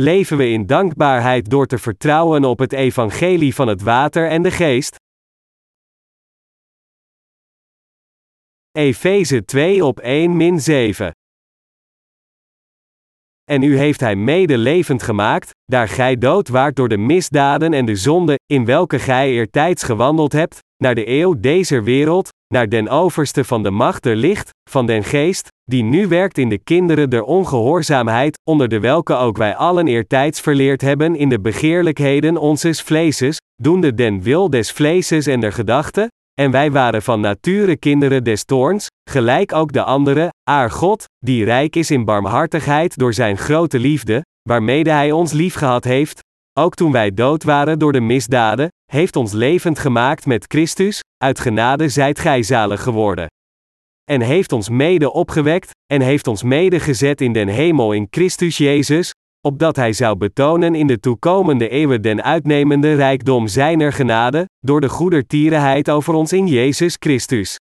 Leven we in dankbaarheid door te vertrouwen op het evangelie van het water en de geest? Efeze 2 op 1 min 7. En u heeft hij mede levend gemaakt, daar gij dood waart door de misdaden en de zonde, in welke gij eertijds gewandeld hebt, naar de eeuw deze wereld, naar den overste van de macht der licht, van den geest, die nu werkt in de kinderen der ongehoorzaamheid, onder de welke ook wij allen eertijds verleerd hebben in de begeerlijkheden onzes vleeses, doende den wil des vleeses en der gedachten, en wij waren van nature kinderen des toorns, gelijk ook de anderen, aar God, die rijk is in barmhartigheid door zijn grote liefde, waarmede hij ons liefgehad heeft, ook toen wij dood waren door de misdaden, heeft ons levend gemaakt met Christus, uit genade zijt gij zalig geworden. En heeft ons mede opgewekt, en heeft ons mede gezet in den hemel in Christus Jezus, opdat hij zou betonen in de toekomende eeuwen den uitnemende rijkdom zijner genade, door de goedertierenheid over ons in Jezus Christus.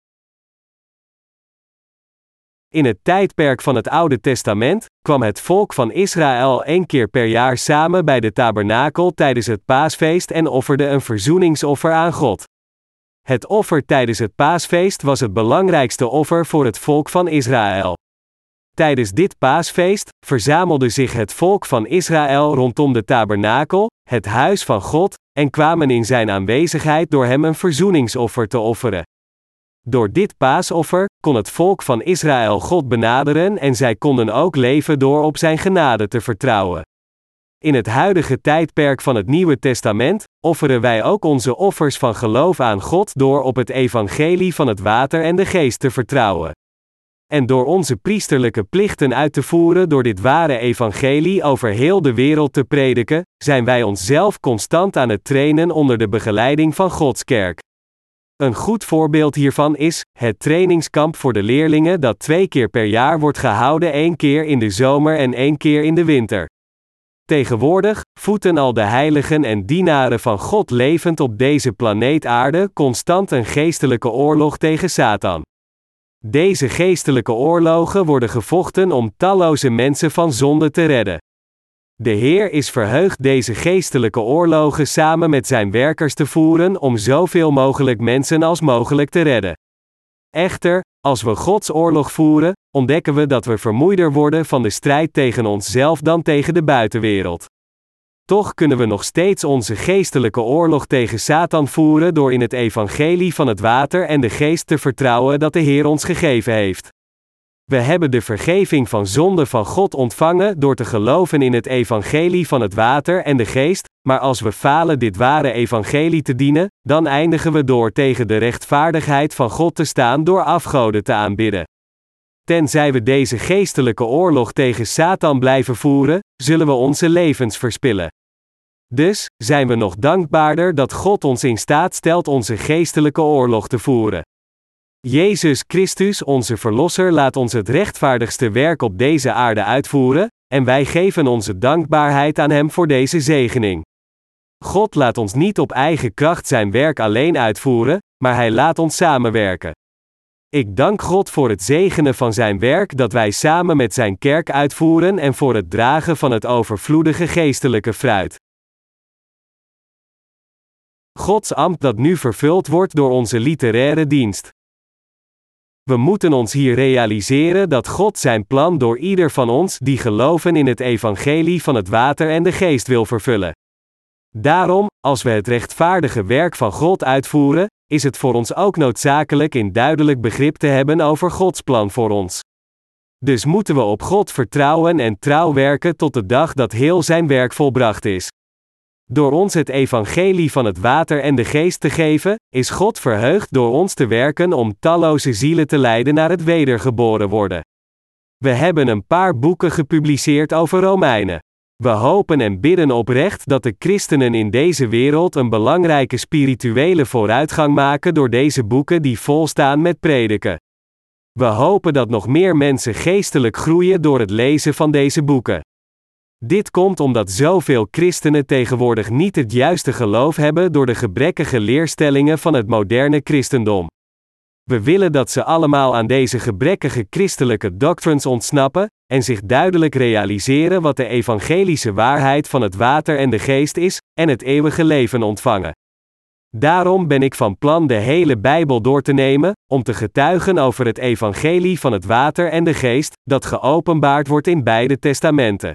In het tijdperk van het Oude Testament kwam het volk van Israël één keer per jaar samen bij de tabernakel tijdens het paasfeest en offerde een verzoeningsoffer aan God. Het offer tijdens het paasfeest was het belangrijkste offer voor het volk van Israël. Tijdens dit paasfeest verzamelde zich het volk van Israël rondom de tabernakel, het huis van God, en kwamen in zijn aanwezigheid door hem een verzoeningsoffer te offeren. Door dit paasoffer kon het volk van Israël God benaderen en zij konden ook leven door op zijn genade te vertrouwen. In het huidige tijdperk van het Nieuwe Testament offeren wij ook onze offers van geloof aan God door op het evangelie van het water en de geest te vertrouwen. En door onze priesterlijke plichten uit te voeren door dit ware evangelie over heel de wereld te prediken, zijn wij onszelf constant aan het trainen onder de begeleiding van Gods kerk. Een goed voorbeeld hiervan is het trainingskamp voor de leerlingen dat twee keer per jaar wordt gehouden, één keer in de zomer en één keer in de winter. Tegenwoordig voeten al de heiligen en dienaren van God levend op deze planeet Aarde constant een geestelijke oorlog tegen Satan. Deze geestelijke oorlogen worden gevochten om talloze mensen van zonde te redden. De Heer is verheugd deze geestelijke oorlogen samen met zijn werkers te voeren om zoveel mogelijk mensen als mogelijk te redden. Echter, als we Gods oorlog voeren, ontdekken we dat we vermoeider worden van de strijd tegen onszelf dan tegen de buitenwereld. Toch kunnen we nog steeds onze geestelijke oorlog tegen Satan voeren door in het evangelie van het water en de geest te vertrouwen dat de Heer ons gegeven heeft. We hebben de vergeving van zonde van God ontvangen door te geloven in het evangelie van het water en de geest, maar als we falen dit ware evangelie te dienen, dan eindigen we door tegen de rechtvaardigheid van God te staan door afgoden te aanbidden. Tenzij we deze geestelijke oorlog tegen Satan blijven voeren, zullen we onze levens verspillen. Dus zijn we nog dankbaarder dat God ons in staat stelt onze geestelijke oorlog te voeren. Jezus Christus, onze Verlosser, laat ons het rechtvaardigste werk op deze aarde uitvoeren, en wij geven onze dankbaarheid aan Hem voor deze zegening. God laat ons niet op eigen kracht zijn werk alleen uitvoeren, maar Hij laat ons samenwerken. Ik dank God voor het zegenen van Zijn werk dat wij samen met Zijn kerk uitvoeren en voor het dragen van het overvloedige geestelijke fruit. Gods ambt dat nu vervuld wordt door onze literaire dienst. We moeten ons hier realiseren dat God zijn plan door ieder van ons die geloven in het evangelie van het water en de geest wil vervullen. Daarom, als we het rechtvaardige werk van God uitvoeren, is het voor ons ook noodzakelijk in duidelijk begrip te hebben over Gods plan voor ons. Dus moeten we op God vertrouwen en trouw werken tot de dag dat heel zijn werk volbracht is. Door ons het evangelie van het water en de geest te geven, is God verheugd door ons te werken om talloze zielen te leiden naar het wedergeboren worden. We hebben een paar boeken gepubliceerd over Romeinen. We hopen en bidden oprecht dat de christenen in deze wereld een belangrijke spirituele vooruitgang maken door deze boeken die volstaan met prediken. We hopen dat nog meer mensen geestelijk groeien door het lezen van deze boeken. Dit komt omdat zoveel christenen tegenwoordig niet het juiste geloof hebben door de gebrekkige leerstellingen van het moderne christendom. We willen dat ze allemaal aan deze gebrekkige christelijke doctrines ontsnappen en zich duidelijk realiseren wat de evangelische waarheid van het water en de geest is, en het eeuwige leven ontvangen. Daarom ben ik van plan de hele Bijbel door te nemen, om te getuigen over het evangelie van het water en de geest, dat geopenbaard wordt in beide testamenten.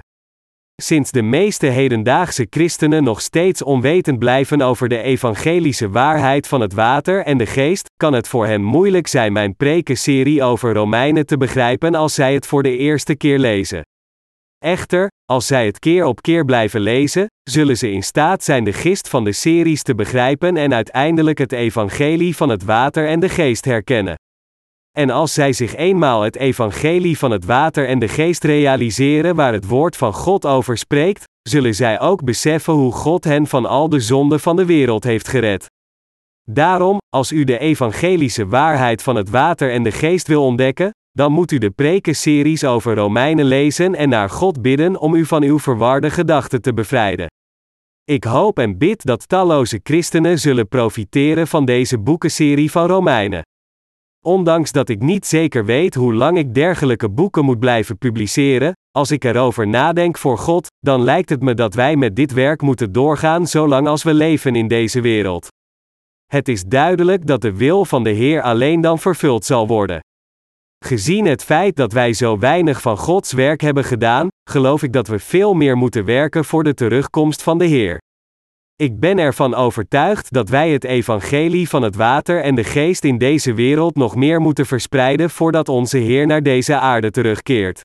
Sinds de meeste hedendaagse christenen nog steeds onwetend blijven over de evangelische waarheid van het water en de geest, kan het voor hen moeilijk zijn mijn prekenserie over Romeinen te begrijpen als zij het voor de eerste keer lezen. Echter, als zij het keer op keer blijven lezen, zullen ze in staat zijn de gist van de series te begrijpen en uiteindelijk het evangelie van het water en de geest herkennen. En als zij zich eenmaal het evangelie van het water en de geest realiseren waar het woord van God over spreekt, zullen zij ook beseffen hoe God hen van al de zonden van de wereld heeft gered. Daarom, als u de evangelische waarheid van het water en de geest wil ontdekken, dan moet u de prekenseries over Romeinen lezen en naar God bidden om u van uw verwarde gedachten te bevrijden. Ik hoop en bid dat talloze christenen zullen profiteren van deze boekenserie van Romeinen. Ondanks dat ik niet zeker weet hoe lang ik dergelijke boeken moet blijven publiceren, als ik erover nadenk voor God, dan lijkt het me dat wij met dit werk moeten doorgaan zolang als we leven in deze wereld. Het is duidelijk dat de wil van de Heer alleen dan vervuld zal worden. Gezien het feit dat wij zo weinig van Gods werk hebben gedaan, geloof ik dat we veel meer moeten werken voor de terugkomst van de Heer. Ik ben ervan overtuigd dat wij het evangelie van het water en de geest in deze wereld nog meer moeten verspreiden voordat onze Heer naar deze aarde terugkeert.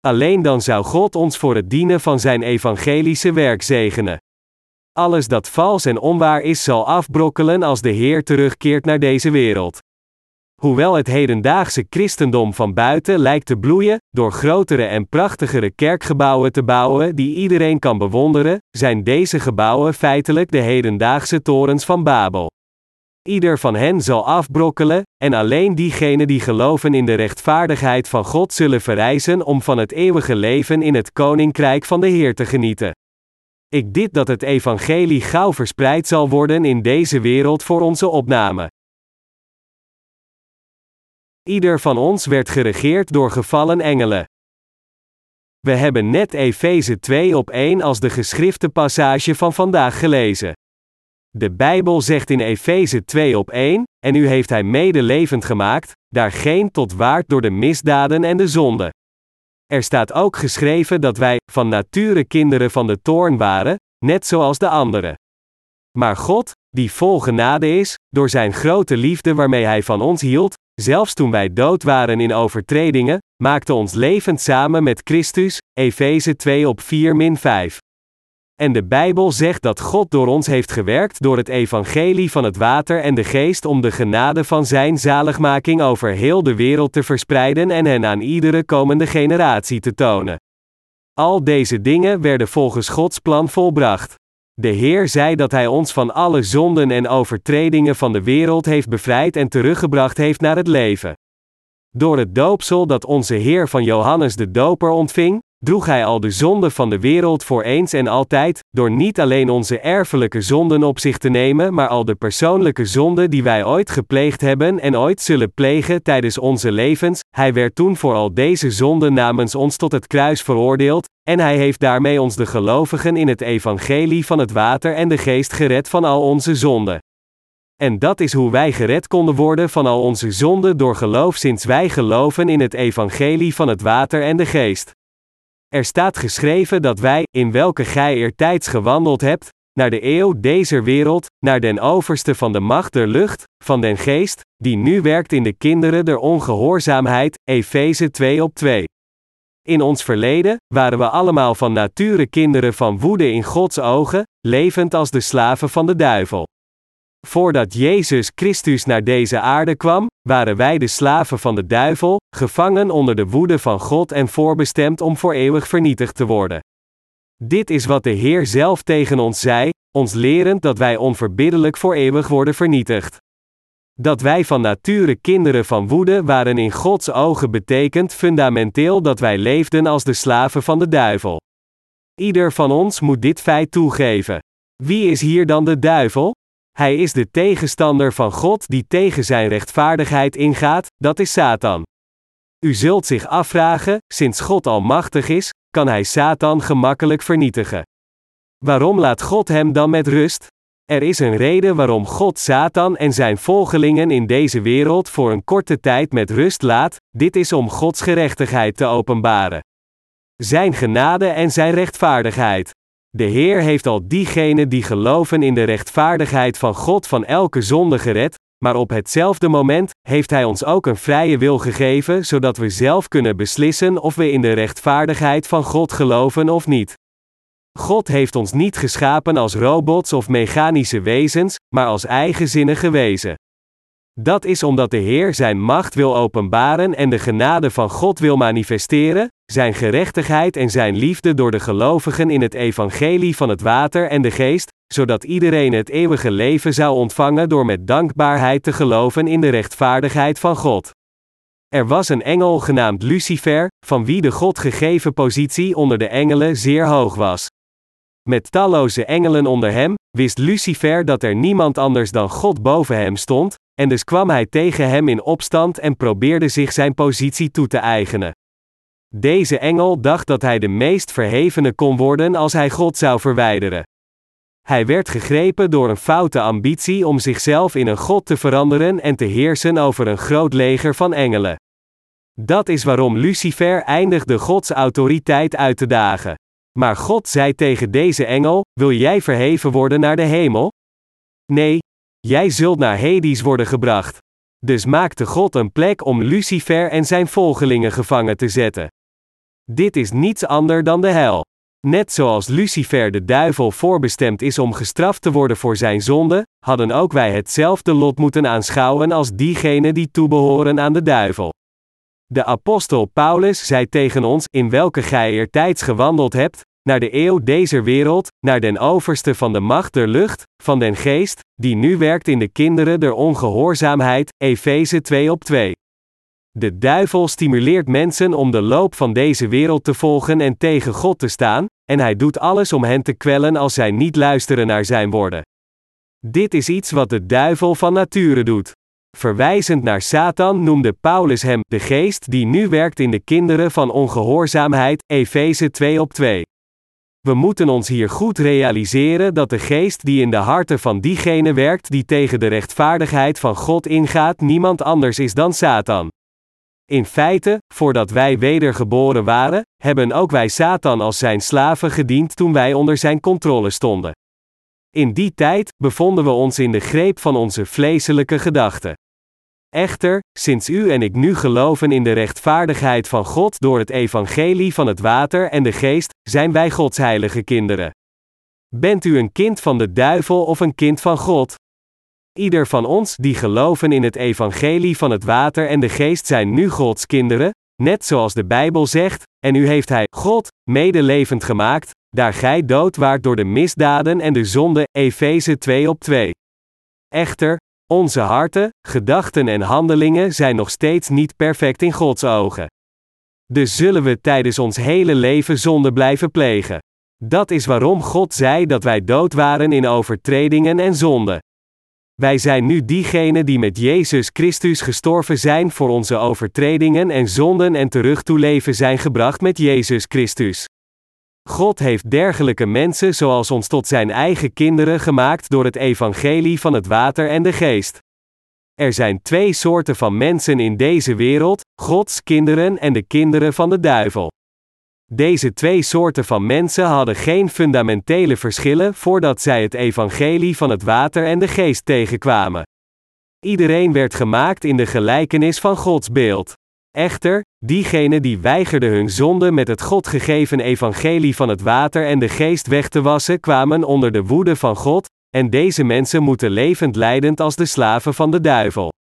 Alleen dan zou God ons voor het dienen van zijn evangelische werk zegenen. Alles dat vals en onwaar is zal afbrokkelen als de Heer terugkeert naar deze wereld. Hoewel het hedendaagse christendom van buiten lijkt te bloeien, door grotere en prachtigere kerkgebouwen te bouwen die iedereen kan bewonderen, zijn deze gebouwen feitelijk de hedendaagse torens van Babel. Ieder van hen zal afbrokkelen, en alleen diegenen die geloven in de rechtvaardigheid van God zullen verrijzen om van het eeuwige leven in het koninkrijk van de Heer te genieten. Ik dit dat het evangelie gauw verspreid zal worden in deze wereld voor onze opname. Ieder van ons werd geregeerd door gevallen engelen. We hebben net Efeze 2 op 1 als de geschrifte passage van vandaag gelezen. De Bijbel zegt in Efeze 2 op 1, en u heeft hij mede levend gemaakt, daar geen tot waard door de misdaden en de zonde. Er staat ook geschreven dat wij, van nature kinderen van de toorn waren, net zoals de anderen. Maar God, die vol genade is, door zijn grote liefde waarmee hij van ons hield, Zelfs toen wij dood waren in overtredingen, maakte ons levend samen met Christus, Efeze 2 op 4 min 5. En de Bijbel zegt dat God door ons heeft gewerkt door het evangelie van het water en de geest om de genade van zijn zaligmaking over heel de wereld te verspreiden en hen aan iedere komende generatie te tonen. Al deze dingen werden volgens Gods plan volbracht. De Heer zei dat Hij ons van alle zonden en overtredingen van de wereld heeft bevrijd en teruggebracht heeft naar het leven. Door het doopsel dat onze Heer van Johannes de Doper ontving, droeg Hij al de zonden van de wereld voor eens en altijd, door niet alleen onze erfelijke zonden op zich te nemen, maar al de persoonlijke zonden die wij ooit gepleegd hebben en ooit zullen plegen tijdens onze levens. Hij werd toen voor al deze zonden namens ons tot het kruis veroordeeld, en Hij heeft daarmee ons de gelovigen in het evangelie van het water en de geest gered van al onze zonden. En dat is hoe wij gered konden worden van al onze zonden door geloof sinds wij geloven in het evangelie van het water en de geest. Er staat geschreven dat wij, in welke gij eertijds gewandeld hebt, naar de eeuw deze wereld, naar den overste van de macht der lucht, van den geest, die nu werkt in de kinderen der ongehoorzaamheid, Efeze 2 op 2. In ons verleden waren we allemaal van nature kinderen van woede in Gods ogen, levend als de slaven van de duivel. Voordat Jezus Christus naar deze aarde kwam, waren wij de slaven van de duivel, gevangen onder de woede van God en voorbestemd om voor eeuwig vernietigd te worden. Dit is wat de Heer zelf tegen ons zei, ons lerend dat wij onverbiddelijk voor eeuwig worden vernietigd. Dat wij van nature kinderen van woede waren in Gods ogen betekent fundamenteel dat wij leefden als de slaven van de duivel. Ieder van ons moet dit feit toegeven. Wie is hier dan de duivel? Hij is de tegenstander van God die tegen zijn rechtvaardigheid ingaat, dat is Satan. U zult zich afvragen, sinds God almachtig is, kan hij Satan gemakkelijk vernietigen. Waarom laat God hem dan met rust? Er is een reden waarom God Satan en zijn volgelingen in deze wereld voor een korte tijd met rust laat, dit is om Gods gerechtigheid te openbaren. Zijn genade en zijn rechtvaardigheid. De Heer heeft al diegenen die geloven in de rechtvaardigheid van God van elke zonde gered, maar op hetzelfde moment heeft Hij ons ook een vrije wil gegeven, zodat we zelf kunnen beslissen of we in de rechtvaardigheid van God geloven of niet. God heeft ons niet geschapen als robots of mechanische wezens, maar als eigenzinnige wezen. Dat is omdat de Heer Zijn macht wil openbaren en de genade van God wil manifesteren, Zijn gerechtigheid en Zijn liefde door de gelovigen in het evangelie van het water en de geest, zodat iedereen het eeuwige leven zou ontvangen door met dankbaarheid te geloven in de rechtvaardigheid van God. Er was een engel genaamd Lucifer, van wie de God gegeven positie onder de engelen zeer hoog was. Met talloze engelen onder hem, wist Lucifer dat er niemand anders dan God boven hem stond, en dus kwam hij tegen hem in opstand en probeerde zich zijn positie toe te eigenen. Deze engel dacht dat hij de meest verhevene kon worden als hij God zou verwijderen. Hij werd gegrepen door een foute ambitie om zichzelf in een God te veranderen en te heersen over een groot leger van engelen. Dat is waarom Lucifer eindigde Gods autoriteit uit te dagen. Maar God zei tegen deze engel: Wil jij verheven worden naar de hemel? Nee, jij zult naar Hades worden gebracht. Dus maakte God een plek om Lucifer en zijn volgelingen gevangen te zetten. Dit is niets anders dan de hel. Net zoals Lucifer de duivel voorbestemd is om gestraft te worden voor zijn zonde, hadden ook wij hetzelfde lot moeten aanschouwen als diegenen die toebehoren aan de duivel. De apostel Paulus zei tegen ons: In welke gij eertijds gewandeld hebt, naar de eeuw deze wereld, naar den overste van de macht der lucht, van den geest, die nu werkt in de kinderen der ongehoorzaamheid, Efeze 2 op 2. De duivel stimuleert mensen om de loop van deze wereld te volgen en tegen God te staan, en hij doet alles om hen te kwellen als zij niet luisteren naar zijn woorden. Dit is iets wat de duivel van nature doet. Verwijzend naar Satan noemde Paulus hem de geest die nu werkt in de kinderen van ongehoorzaamheid, Efeze 2 op 2. We moeten ons hier goed realiseren dat de geest die in de harten van diegene werkt die tegen de rechtvaardigheid van God ingaat niemand anders is dan Satan. In feite, voordat wij wedergeboren waren, hebben ook wij Satan als zijn slaven gediend toen wij onder zijn controle stonden. In die tijd bevonden we ons in de greep van onze vleeselijke gedachten. Echter, sinds u en ik nu geloven in de rechtvaardigheid van God door het evangelie van het water en de geest, zijn wij Gods heilige kinderen. Bent u een kind van de duivel of een kind van God? Ieder van ons die geloven in het evangelie van het water en de geest zijn nu Gods kinderen, net zoals de Bijbel zegt, en u heeft Hij, God, medelevend gemaakt, daar gij dood waart door de misdaden en de zonde, Efeze 2 op 2. Echter, onze harten, gedachten en handelingen zijn nog steeds niet perfect in Gods ogen. Dus zullen we tijdens ons hele leven zonde blijven plegen. Dat is waarom God zei dat wij dood waren in overtredingen en zonden. Wij zijn nu diegenen die met Jezus Christus gestorven zijn voor onze overtredingen en zonden en terug toe leven zijn gebracht met Jezus Christus. God heeft dergelijke mensen zoals ons tot zijn eigen kinderen gemaakt door het evangelie van het water en de geest. Er zijn twee soorten van mensen in deze wereld: Gods kinderen en de kinderen van de duivel. Deze twee soorten van mensen hadden geen fundamentele verschillen voordat zij het evangelie van het water en de geest tegenkwamen. Iedereen werd gemaakt in de gelijkenis van Gods beeld. Echter, diegenen die weigerden hun zonde met het God gegeven evangelie van het water en de geest weg te wassen, kwamen onder de woede van God, en deze mensen moeten levend leidend als de slaven van de duivel.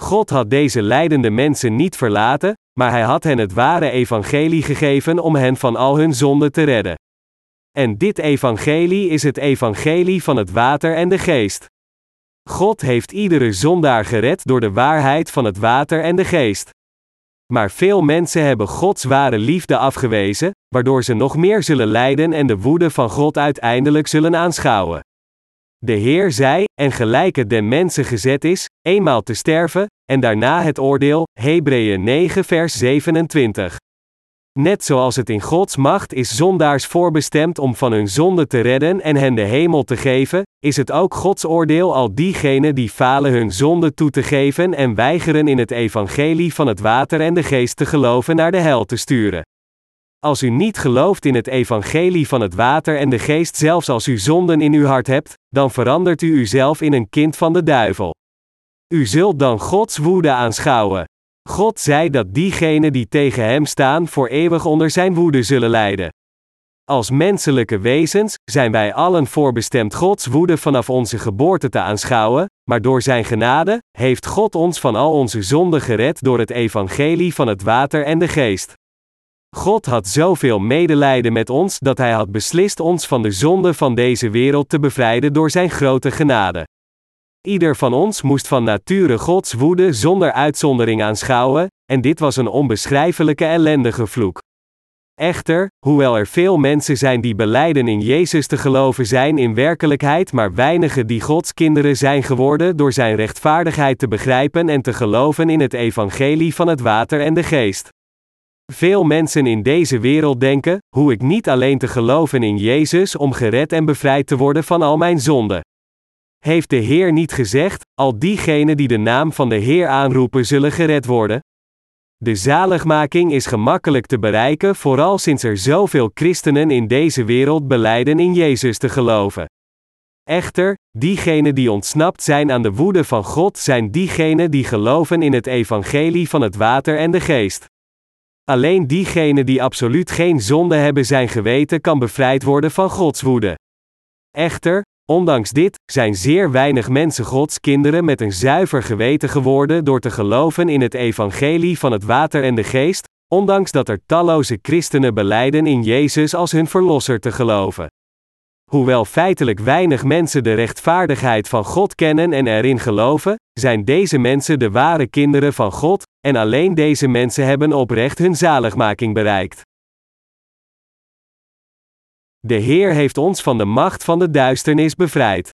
God had deze leidende mensen niet verlaten, maar hij had hen het ware evangelie gegeven om hen van al hun zonden te redden. En dit evangelie is het evangelie van het water en de geest. God heeft iedere zondaar gered door de waarheid van het water en de geest. Maar veel mensen hebben Gods ware liefde afgewezen, waardoor ze nog meer zullen lijden en de woede van God uiteindelijk zullen aanschouwen. De Heer zei, en gelijk het den mensen gezet is, eenmaal te sterven, en daarna het oordeel, Hebreeën 9 vers 27. Net zoals het in Gods macht is zondaars voorbestemd om van hun zonde te redden en hen de hemel te geven, is het ook Gods oordeel al diegenen die falen hun zonde toe te geven en weigeren in het evangelie van het water en de geest te geloven naar de hel te sturen. Als u niet gelooft in het evangelie van het water en de geest, zelfs als u zonden in uw hart hebt, dan verandert u uzelf in een kind van de duivel. U zult dan Gods woede aanschouwen. God zei dat diegenen die tegen hem staan voor eeuwig onder zijn woede zullen lijden. Als menselijke wezens zijn wij allen voorbestemd Gods woede vanaf onze geboorte te aanschouwen, maar door Zijn genade heeft God ons van al onze zonden gered door het evangelie van het water en de geest. God had zoveel medelijden met ons dat Hij had beslist ons van de zonde van deze wereld te bevrijden door Zijn grote genade. Ieder van ons moest van nature Gods woede zonder uitzondering aanschouwen, en dit was een onbeschrijfelijke ellendige vloek. Echter, hoewel er veel mensen zijn die beleiden in Jezus te geloven zijn in werkelijkheid maar weinigen die Gods kinderen zijn geworden door Zijn rechtvaardigheid te begrijpen en te geloven in het evangelie van het water en de geest. Veel mensen in deze wereld denken, hoe ik niet alleen te geloven in Jezus om gered en bevrijd te worden van al mijn zonden. Heeft de Heer niet gezegd, al diegenen die de naam van de Heer aanroepen zullen gered worden? De zaligmaking is gemakkelijk te bereiken, vooral sinds er zoveel christenen in deze wereld beleiden in Jezus te geloven. Echter, diegenen die ontsnapt zijn aan de woede van God zijn diegenen die geloven in het evangelie van het water en de geest. Alleen diegenen die absoluut geen zonde hebben zijn geweten kan bevrijd worden van Gods woede. Echter, ondanks dit, zijn zeer weinig mensen Gods kinderen met een zuiver geweten geworden door te geloven in het evangelie van het water en de geest, ondanks dat er talloze christenen beleiden in Jezus als hun verlosser te geloven. Hoewel feitelijk weinig mensen de rechtvaardigheid van God kennen en erin geloven, zijn deze mensen de ware kinderen van God, en alleen deze mensen hebben oprecht hun zaligmaking bereikt. De Heer heeft ons van de macht van de duisternis bevrijd.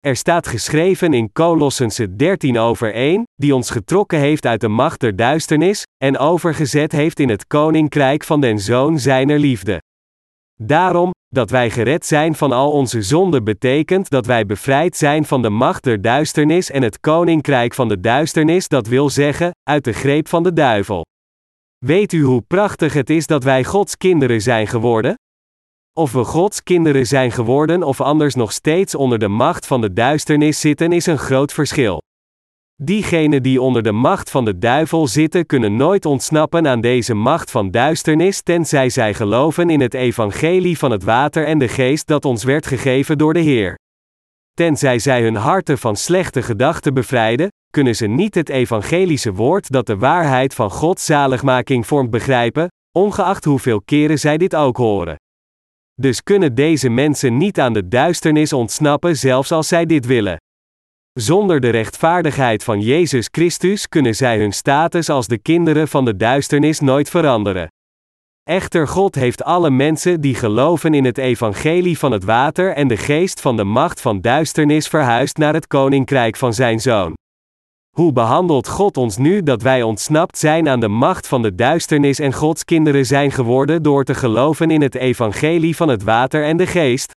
Er staat geschreven in Colossense 13 over 1, die ons getrokken heeft uit de macht der duisternis, en overgezet heeft in het koninkrijk van den Zoon zijner liefde. Daarom, dat wij gered zijn van al onze zonden betekent dat wij bevrijd zijn van de macht der duisternis en het koninkrijk van de duisternis, dat wil zeggen, uit de greep van de duivel. Weet u hoe prachtig het is dat wij Gods kinderen zijn geworden? Of we Gods kinderen zijn geworden of anders nog steeds onder de macht van de duisternis zitten is een groot verschil. Diegenen die onder de macht van de duivel zitten kunnen nooit ontsnappen aan deze macht van duisternis tenzij zij geloven in het evangelie van het water en de geest dat ons werd gegeven door de Heer. Tenzij zij hun harten van slechte gedachten bevrijden, kunnen ze niet het evangelische woord dat de waarheid van Gods zaligmaking vormt begrijpen, ongeacht hoeveel keren zij dit ook horen. Dus kunnen deze mensen niet aan de duisternis ontsnappen zelfs als zij dit willen. Zonder de rechtvaardigheid van Jezus Christus kunnen zij hun status als de kinderen van de duisternis nooit veranderen. Echter God heeft alle mensen die geloven in het evangelie van het water en de geest van de macht van duisternis verhuisd naar het koninkrijk van zijn zoon. Hoe behandelt God ons nu dat wij ontsnapt zijn aan de macht van de duisternis en Gods kinderen zijn geworden door te geloven in het evangelie van het water en de geest?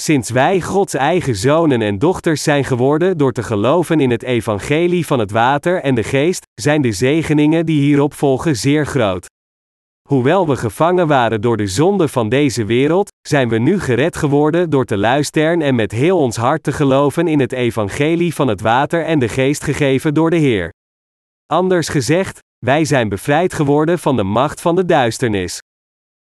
Sinds wij Gods eigen zonen en dochters zijn geworden door te geloven in het evangelie van het water en de geest, zijn de zegeningen die hierop volgen zeer groot. Hoewel we gevangen waren door de zonde van deze wereld, zijn we nu gered geworden door te luisteren en met heel ons hart te geloven in het evangelie van het water en de geest gegeven door de Heer. Anders gezegd, wij zijn bevrijd geworden van de macht van de duisternis.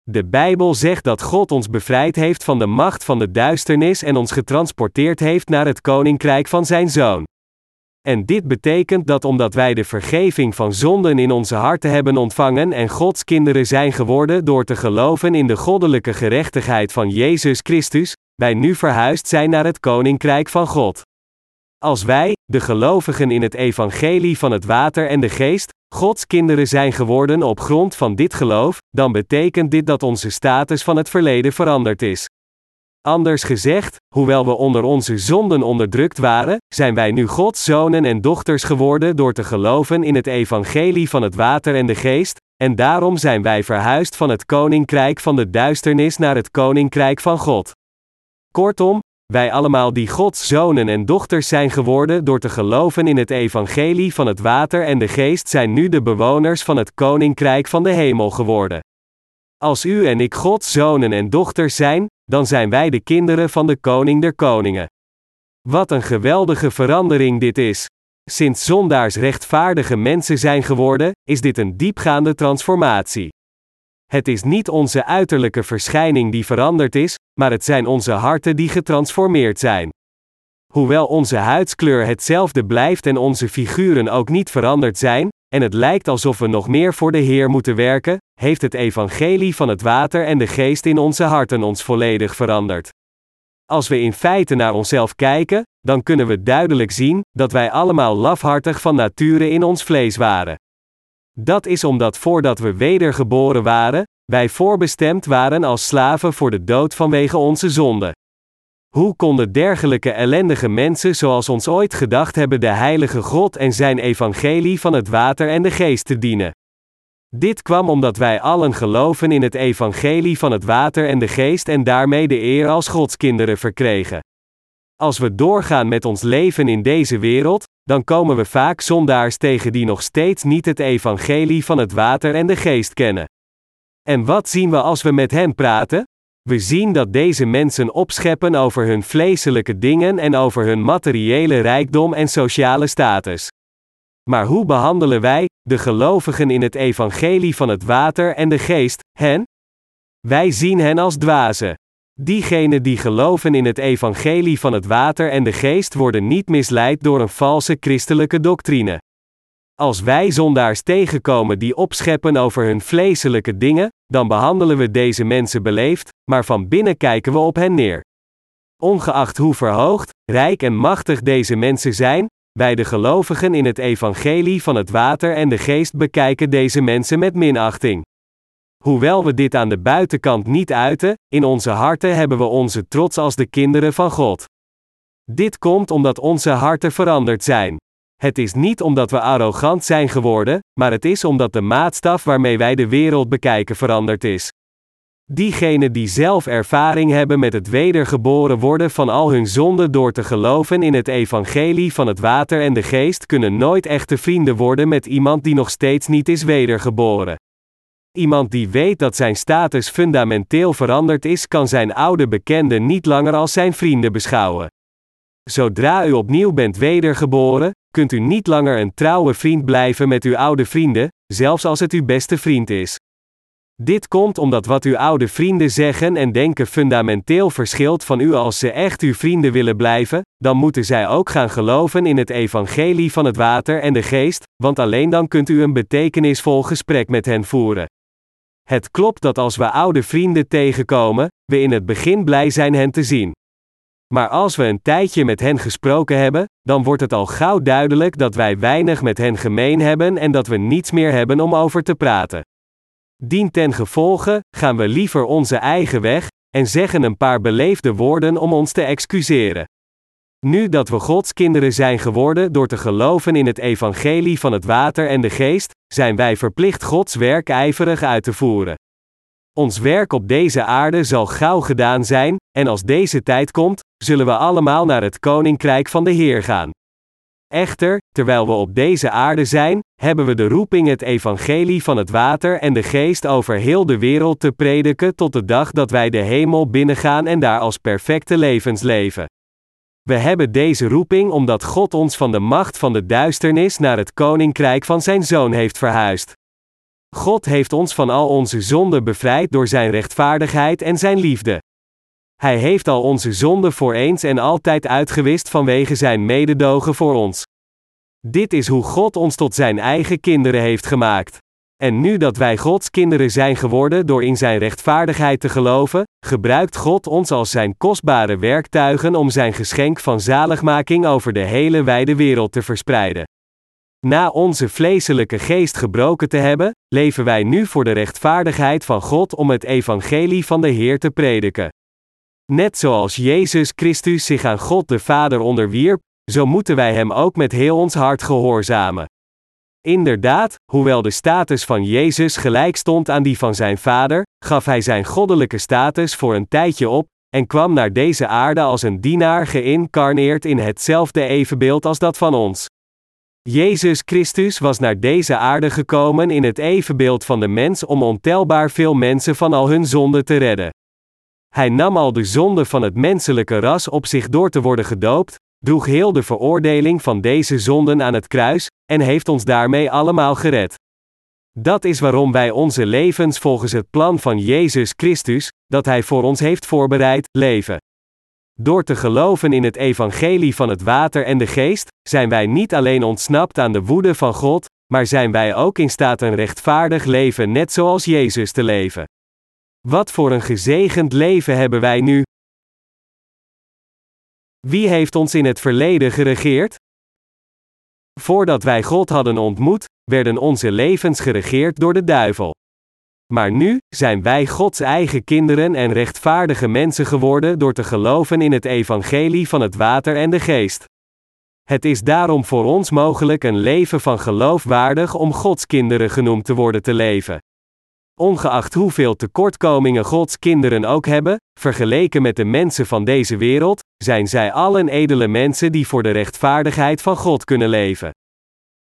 De Bijbel zegt dat God ons bevrijd heeft van de macht van de duisternis en ons getransporteerd heeft naar het koninkrijk van Zijn Zoon. En dit betekent dat omdat wij de vergeving van zonden in onze harten hebben ontvangen en Gods kinderen zijn geworden door te geloven in de goddelijke gerechtigheid van Jezus Christus, wij nu verhuisd zijn naar het koninkrijk van God. Als wij, de gelovigen in het evangelie van het water en de geest, Gods kinderen zijn geworden op grond van dit geloof, dan betekent dit dat onze status van het verleden veranderd is. Anders gezegd, hoewel we onder onze zonden onderdrukt waren, zijn wij nu Gods zonen en dochters geworden door te geloven in het evangelie van het water en de geest, en daarom zijn wij verhuisd van het koninkrijk van de duisternis naar het koninkrijk van God. Kortom, wij allemaal die Gods zonen en dochters zijn geworden door te geloven in het evangelie van het water en de geest zijn nu de bewoners van het koninkrijk van de hemel geworden. Als u en ik Gods zonen en dochters zijn, dan zijn wij de kinderen van de koning der koningen. Wat een geweldige verandering dit is. Sinds zondaars rechtvaardige mensen zijn geworden, is dit een diepgaande transformatie. Het is niet onze uiterlijke verschijning die veranderd is, maar het zijn onze harten die getransformeerd zijn. Hoewel onze huidskleur hetzelfde blijft en onze figuren ook niet veranderd zijn, en het lijkt alsof we nog meer voor de Heer moeten werken, heeft het evangelie van het water en de geest in onze harten ons volledig veranderd. Als we in feite naar onszelf kijken, dan kunnen we duidelijk zien dat wij allemaal lafhartig van nature in ons vlees waren. Dat is omdat voordat we wedergeboren waren, wij voorbestemd waren als slaven voor de dood vanwege onze zonde. Hoe konden dergelijke ellendige mensen zoals ons ooit gedacht hebben de heilige God en zijn evangelie van het water en de geest te dienen? Dit kwam omdat wij allen geloven in het evangelie van het water en de geest en daarmee de eer als Godskinderen verkregen. Als we doorgaan met ons leven in deze wereld, dan komen we vaak zondaars tegen die nog steeds niet het evangelie van het water en de geest kennen. En wat zien we als we met hen praten? We zien dat deze mensen opscheppen over hun vleeselijke dingen en over hun materiële rijkdom en sociale status. Maar hoe behandelen wij, de gelovigen in het evangelie van het water en de geest, hen? Wij zien hen als dwazen. Diegenen die geloven in het evangelie van het water en de geest worden niet misleid door een valse christelijke doctrine. Als wij zondaars tegenkomen die opscheppen over hun vleeselijke dingen, dan behandelen we deze mensen beleefd, maar van binnen kijken we op hen neer. Ongeacht hoe verhoogd, rijk en machtig deze mensen zijn, wij de gelovigen in het evangelie van het water en de geest bekijken deze mensen met minachting. Hoewel we dit aan de buitenkant niet uiten, in onze harten hebben we onze trots als de kinderen van God. Dit komt omdat onze harten veranderd zijn. Het is niet omdat we arrogant zijn geworden, maar het is omdat de maatstaf waarmee wij de wereld bekijken veranderd is. Diegenen die zelf ervaring hebben met het wedergeboren worden van al hun zonden door te geloven in het evangelie van het water en de geest, kunnen nooit echte vrienden worden met iemand die nog steeds niet is wedergeboren. Iemand die weet dat zijn status fundamenteel veranderd is, kan zijn oude bekenden niet langer als zijn vrienden beschouwen. Zodra u opnieuw bent wedergeboren, kunt u niet langer een trouwe vriend blijven met uw oude vrienden, zelfs als het uw beste vriend is. Dit komt omdat wat uw oude vrienden zeggen en denken fundamenteel verschilt van u als ze echt uw vrienden willen blijven, dan moeten zij ook gaan geloven in het evangelie van het water en de geest, want alleen dan kunt u een betekenisvol gesprek met hen voeren. Het klopt dat als we oude vrienden tegenkomen, we in het begin blij zijn hen te zien. Maar als we een tijdje met hen gesproken hebben, dan wordt het al gauw duidelijk dat wij weinig met hen gemeen hebben en dat we niets meer hebben om over te praten. Dien ten gevolge, gaan we liever onze eigen weg, en zeggen een paar beleefde woorden om ons te excuseren. Nu dat we Gods kinderen zijn geworden door te geloven in het evangelie van het water en de geest, zijn wij verplicht Gods werk ijverig uit te voeren. Ons werk op deze aarde zal gauw gedaan zijn, en als deze tijd komt, zullen we allemaal naar het koninkrijk van de Heer gaan. Echter, terwijl we op deze aarde zijn, hebben we de roeping het evangelie van het water en de geest over heel de wereld te prediken tot de dag dat wij de hemel binnengaan en daar als perfecte levens leven. We hebben deze roeping omdat God ons van de macht van de duisternis naar het koninkrijk van zijn zoon heeft verhuisd. God heeft ons van al onze zonden bevrijd door zijn rechtvaardigheid en zijn liefde. Hij heeft al onze zonden voor eens en altijd uitgewist vanwege zijn mededogen voor ons. Dit is hoe God ons tot zijn eigen kinderen heeft gemaakt. En nu dat wij Gods kinderen zijn geworden door in zijn rechtvaardigheid te geloven, gebruikt God ons als zijn kostbare werktuigen om zijn geschenk van zaligmaking over de hele wijde wereld te verspreiden. Na onze vleeselijke geest gebroken te hebben, leven wij nu voor de rechtvaardigheid van God om het evangelie van de Heer te prediken. Net zoals Jezus Christus zich aan God de Vader onderwierp, zo moeten wij Hem ook met heel ons hart gehoorzamen. Inderdaad, hoewel de status van Jezus gelijk stond aan die van zijn Vader, gaf Hij zijn goddelijke status voor een tijdje op, en kwam naar deze aarde als een dienaar geïncarneerd in hetzelfde evenbeeld als dat van ons. Jezus Christus was naar deze aarde gekomen in het evenbeeld van de mens om ontelbaar veel mensen van al hun zonden te redden. Hij nam al de zonde van het menselijke ras op zich door te worden gedoopt, droeg heel de veroordeling van deze zonden aan het kruis, en heeft ons daarmee allemaal gered. Dat is waarom wij onze levens volgens het plan van Jezus Christus, dat Hij voor ons heeft voorbereid, leven. Door te geloven in het evangelie van het water en de geest, zijn wij niet alleen ontsnapt aan de woede van God, maar zijn wij ook in staat een rechtvaardig leven net zoals Jezus te leven. Wat voor een gezegend leven hebben wij nu? Wie heeft ons in het verleden geregeerd? Voordat wij God hadden ontmoet, werden onze levens geregeerd door de duivel. Maar nu zijn wij Gods eigen kinderen en rechtvaardige mensen geworden door te geloven in het evangelie van het water en de geest. Het is daarom voor ons mogelijk een leven van geloof waardig om Gods kinderen genoemd te worden te leven. Ongeacht hoeveel tekortkomingen Gods kinderen ook hebben, vergeleken met de mensen van deze wereld, zijn zij allen edele mensen die voor de rechtvaardigheid van God kunnen leven.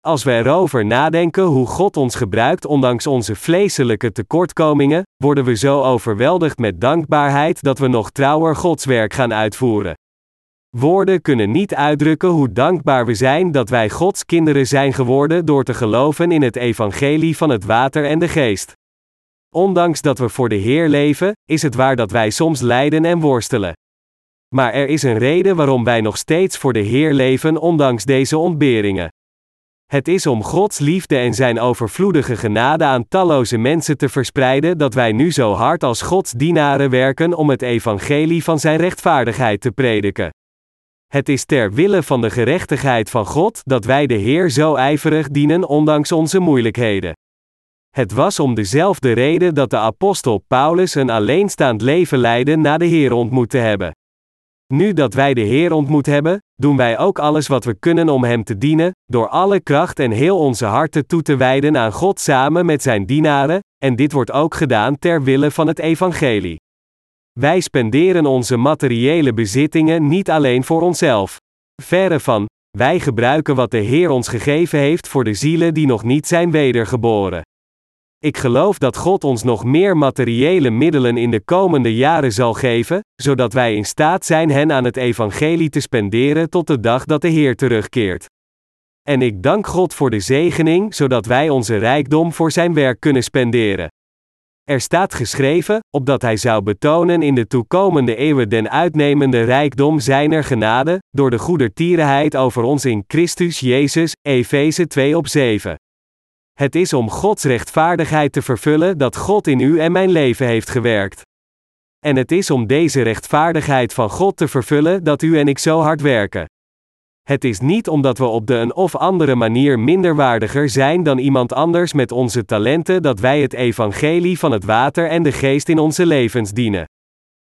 Als we erover nadenken hoe God ons gebruikt ondanks onze vleeselijke tekortkomingen, worden we zo overweldigd met dankbaarheid dat we nog trouwer Gods werk gaan uitvoeren. Woorden kunnen niet uitdrukken hoe dankbaar we zijn dat wij Gods kinderen zijn geworden door te geloven in het evangelie van het water en de geest. Ondanks dat we voor de Heer leven, is het waar dat wij soms lijden en worstelen. Maar er is een reden waarom wij nog steeds voor de Heer leven ondanks deze ontberingen. Het is om Gods liefde en Zijn overvloedige genade aan talloze mensen te verspreiden dat wij nu zo hard als Gods dienaren werken om het evangelie van Zijn rechtvaardigheid te prediken. Het is ter wille van de gerechtigheid van God dat wij de Heer zo ijverig dienen ondanks onze moeilijkheden. Het was om dezelfde reden dat de apostel Paulus een alleenstaand leven leidde na de Heer ontmoet te hebben. Nu dat wij de Heer ontmoet hebben, doen wij ook alles wat we kunnen om Hem te dienen, door alle kracht en heel onze harten toe te wijden aan God samen met Zijn dienaren, en dit wordt ook gedaan ter wille van het Evangelie. Wij spenderen onze materiële bezittingen niet alleen voor onszelf. Verre van, wij gebruiken wat de Heer ons gegeven heeft voor de zielen die nog niet zijn wedergeboren. Ik geloof dat God ons nog meer materiële middelen in de komende jaren zal geven, zodat wij in staat zijn hen aan het evangelie te spenderen tot de dag dat de Heer terugkeert. En ik dank God voor de zegening, zodat wij onze rijkdom voor zijn werk kunnen spenderen. Er staat geschreven, opdat hij zou betonen in de toekomende eeuwen den uitnemende rijkdom zijner genade, door de goedertierenheid over ons in Christus Jezus, Efeze 2 op 7. Het is om Gods rechtvaardigheid te vervullen dat God in u en mijn leven heeft gewerkt. En het is om deze rechtvaardigheid van God te vervullen dat u en ik zo hard werken. Het is niet omdat we op de een of andere manier minderwaardiger zijn dan iemand anders met onze talenten dat wij het evangelie van het water en de geest in onze levens dienen.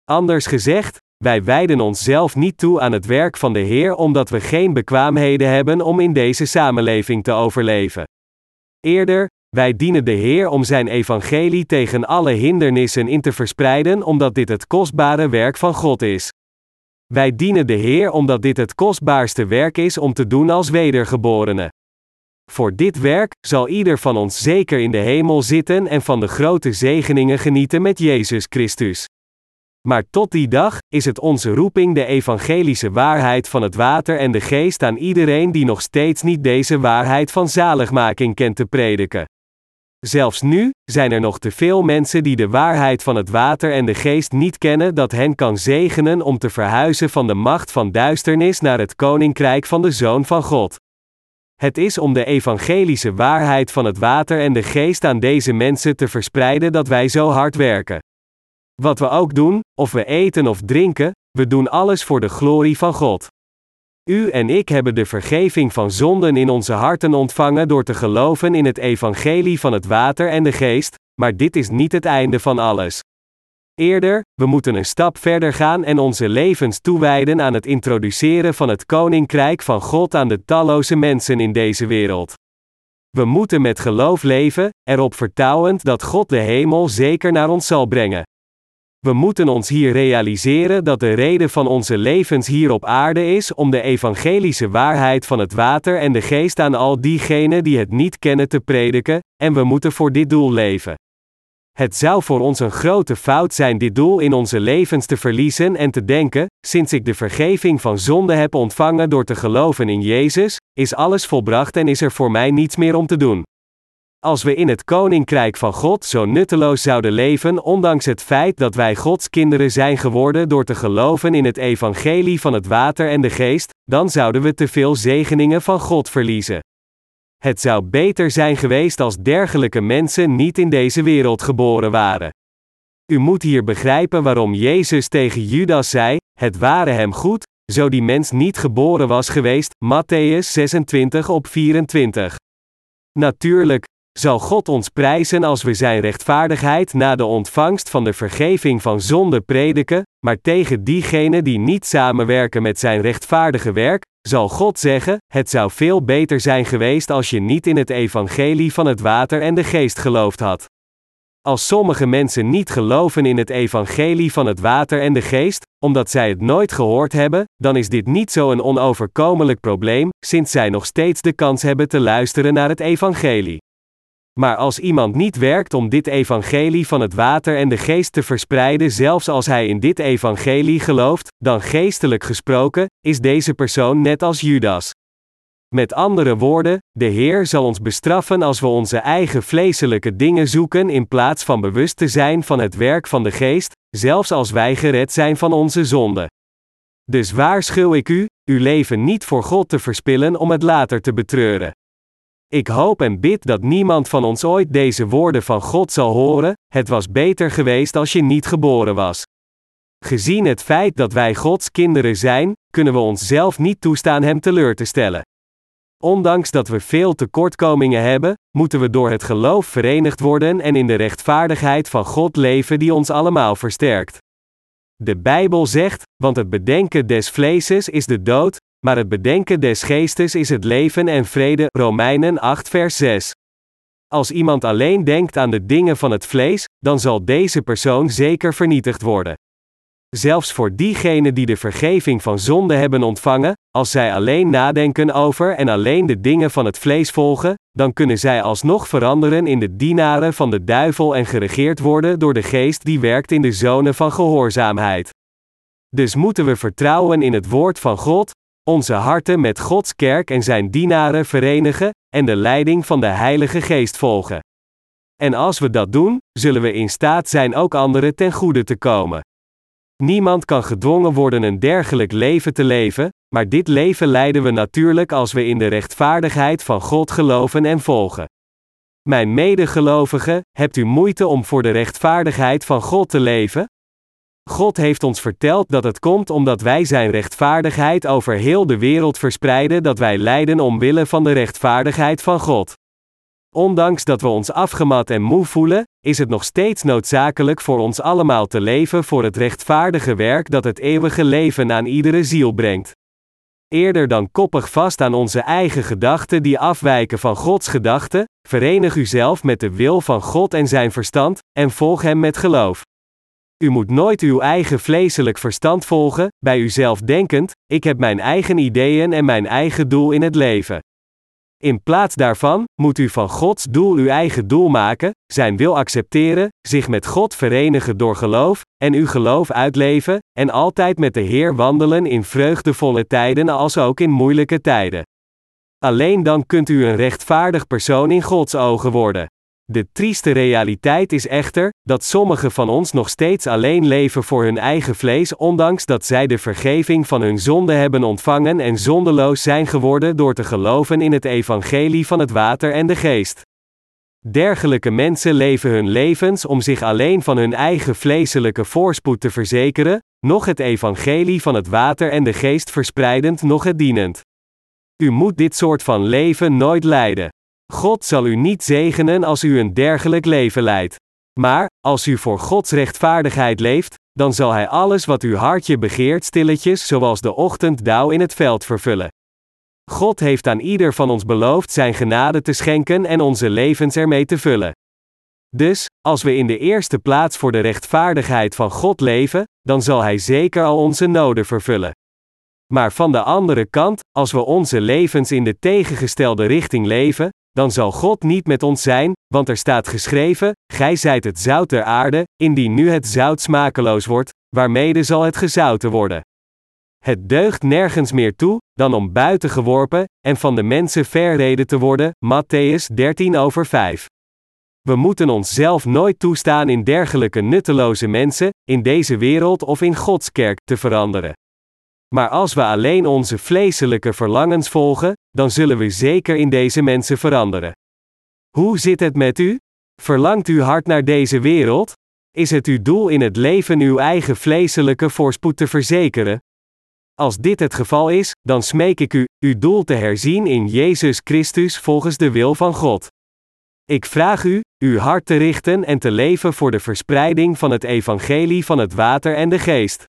Anders gezegd, wij wijden onszelf niet toe aan het werk van de Heer omdat we geen bekwaamheden hebben om in deze samenleving te overleven. Eerder, wij dienen de Heer om Zijn evangelie tegen alle hindernissen in te verspreiden, omdat dit het kostbare werk van God is. Wij dienen de Heer omdat dit het kostbaarste werk is om te doen als wedergeborene. Voor dit werk zal ieder van ons zeker in de hemel zitten en van de grote zegeningen genieten met Jezus Christus. Maar tot die dag is het onze roeping de evangelische waarheid van het water en de geest aan iedereen die nog steeds niet deze waarheid van zaligmaking kent te prediken. Zelfs nu zijn er nog te veel mensen die de waarheid van het water en de geest niet kennen dat hen kan zegenen om te verhuizen van de macht van duisternis naar het koninkrijk van de Zoon van God. Het is om de evangelische waarheid van het water en de geest aan deze mensen te verspreiden dat wij zo hard werken. Wat we ook doen, of we eten of drinken, we doen alles voor de glorie van God. U en ik hebben de vergeving van zonden in onze harten ontvangen door te geloven in het evangelie van het water en de geest, maar dit is niet het einde van alles. Eerder, we moeten een stap verder gaan en onze levens toewijden aan het introduceren van het koninkrijk van God aan de talloze mensen in deze wereld. We moeten met geloof leven, erop vertrouwend dat God de hemel zeker naar ons zal brengen. We moeten ons hier realiseren dat de reden van onze levens hier op aarde is om de evangelische waarheid van het water en de geest aan al diegenen die het niet kennen te prediken, en we moeten voor dit doel leven. Het zou voor ons een grote fout zijn dit doel in onze levens te verliezen en te denken: sinds ik de vergeving van zonde heb ontvangen door te geloven in Jezus, is alles volbracht en is er voor mij niets meer om te doen. Als we in het koninkrijk van God zo nutteloos zouden leven, ondanks het feit dat wij Gods kinderen zijn geworden door te geloven in het evangelie van het water en de geest, dan zouden we te veel zegeningen van God verliezen. Het zou beter zijn geweest als dergelijke mensen niet in deze wereld geboren waren. U moet hier begrijpen waarom Jezus tegen Judas zei: Het ware hem goed, zo die mens niet geboren was geweest. Matthäus 26 op 24. Natuurlijk, zal God ons prijzen als we Zijn rechtvaardigheid na de ontvangst van de vergeving van zonde prediken, maar tegen diegenen die niet samenwerken met Zijn rechtvaardige werk, zal God zeggen: Het zou veel beter zijn geweest als je niet in het evangelie van het water en de geest geloofd had. Als sommige mensen niet geloven in het evangelie van het water en de geest, omdat zij het nooit gehoord hebben, dan is dit niet zo een onoverkomelijk probleem, sinds zij nog steeds de kans hebben te luisteren naar het evangelie. Maar als iemand niet werkt om dit evangelie van het water en de geest te verspreiden, zelfs als hij in dit evangelie gelooft, dan geestelijk gesproken, is deze persoon net als Judas. Met andere woorden, de Heer zal ons bestraffen als we onze eigen vleeselijke dingen zoeken in plaats van bewust te zijn van het werk van de geest, zelfs als wij gered zijn van onze zonde. Dus waarschuw ik u, uw leven niet voor God te verspillen om het later te betreuren. Ik hoop en bid dat niemand van ons ooit deze woorden van God zal horen: het was beter geweest als je niet geboren was. Gezien het feit dat wij Gods kinderen zijn, kunnen we onszelf niet toestaan Hem teleur te stellen. Ondanks dat we veel tekortkomingen hebben, moeten we door het geloof verenigd worden en in de rechtvaardigheid van God leven die ons allemaal versterkt. De Bijbel zegt: Want het bedenken des vleeses is de dood, maar het bedenken des geestes is het leven en vrede. Romeinen 8 vers 6. Als iemand alleen denkt aan de dingen van het vlees, dan zal deze persoon zeker vernietigd worden. Zelfs voor diegenen die de vergeving van zonde hebben ontvangen, als zij alleen nadenken over en alleen de dingen van het vlees volgen, dan kunnen zij alsnog veranderen in de dienaren van de duivel en geregeerd worden door de geest die werkt in de zonen van gehoorzaamheid. Dus moeten we vertrouwen in het woord van God, onze harten met Gods kerk en zijn dienaren verenigen en de leiding van de Heilige Geest volgen. En als we dat doen, zullen we in staat zijn ook anderen ten goede te komen. Niemand kan gedwongen worden een dergelijk leven te leven, maar dit leven leiden we natuurlijk als we in de rechtvaardigheid van God geloven en volgen. Mijn medegelovigen, hebt u moeite om voor de rechtvaardigheid van God te leven? God heeft ons verteld dat het komt omdat wij Zijn rechtvaardigheid over heel de wereld verspreiden, dat wij lijden omwille van de rechtvaardigheid van God. Ondanks dat we ons afgemat en moe voelen, is het nog steeds noodzakelijk voor ons allemaal te leven voor het rechtvaardige werk dat het eeuwige leven aan iedere ziel brengt. Eerder dan koppig vast aan onze eigen gedachten die afwijken van Gods gedachten, verenig uzelf met de wil van God en zijn verstand, en volg Hem met geloof. U moet nooit uw eigen vleeselijk verstand volgen, bij uzelf denkend: ik heb mijn eigen ideeën en mijn eigen doel in het leven. In plaats daarvan moet u van Gods doel uw eigen doel maken, zijn wil accepteren, zich met God verenigen door geloof, en uw geloof uitleven, en altijd met de Heer wandelen in vreugdevolle tijden als ook in moeilijke tijden. Alleen dan kunt u een rechtvaardig persoon in Gods ogen worden. De trieste realiteit is echter dat sommigen van ons nog steeds alleen leven voor hun eigen vlees, ondanks dat zij de vergeving van hun zonde hebben ontvangen en zondeloos zijn geworden door te geloven in het evangelie van het water en de geest. Dergelijke mensen leven hun levens om zich alleen van hun eigen vleeselijke voorspoed te verzekeren, nog het evangelie van het water en de geest verspreidend, nog het dienend. U moet dit soort van leven nooit leiden. God zal u niet zegenen als u een dergelijk leven leidt. Maar, als u voor Gods rechtvaardigheid leeft, dan zal Hij alles wat uw hartje begeert stilletjes zoals de ochtenddauw in het veld vervullen. God heeft aan ieder van ons beloofd Zijn genade te schenken en onze levens ermee te vullen. Dus, als we in de eerste plaats voor de rechtvaardigheid van God leven, dan zal Hij zeker al onze noden vervullen. Maar van de andere kant, als we onze levens in de tegengestelde richting leven, dan zal God niet met ons zijn, want er staat geschreven: Gij zijt het zout der aarde, indien nu het zout smakeloos wordt, waarmede zal het gezouten worden. Het deugt nergens meer toe, dan om buiten geworpen, en van de mensen verreden te worden, Matthäus 13 over 5. We moeten onszelf nooit toestaan in dergelijke nutteloze mensen, in deze wereld of in Gods kerk, te veranderen. Maar als we alleen onze vleeselijke verlangens volgen, dan zullen we zeker in deze mensen veranderen. Hoe zit het met u? Verlangt u hard naar deze wereld? Is het uw doel in het leven uw eigen vleeselijke voorspoed te verzekeren? Als dit het geval is, dan smeek ik u, uw doel te herzien in Jezus Christus volgens de wil van God. Ik vraag u, uw hart te richten en te leven voor de verspreiding van het evangelie van het water en de geest.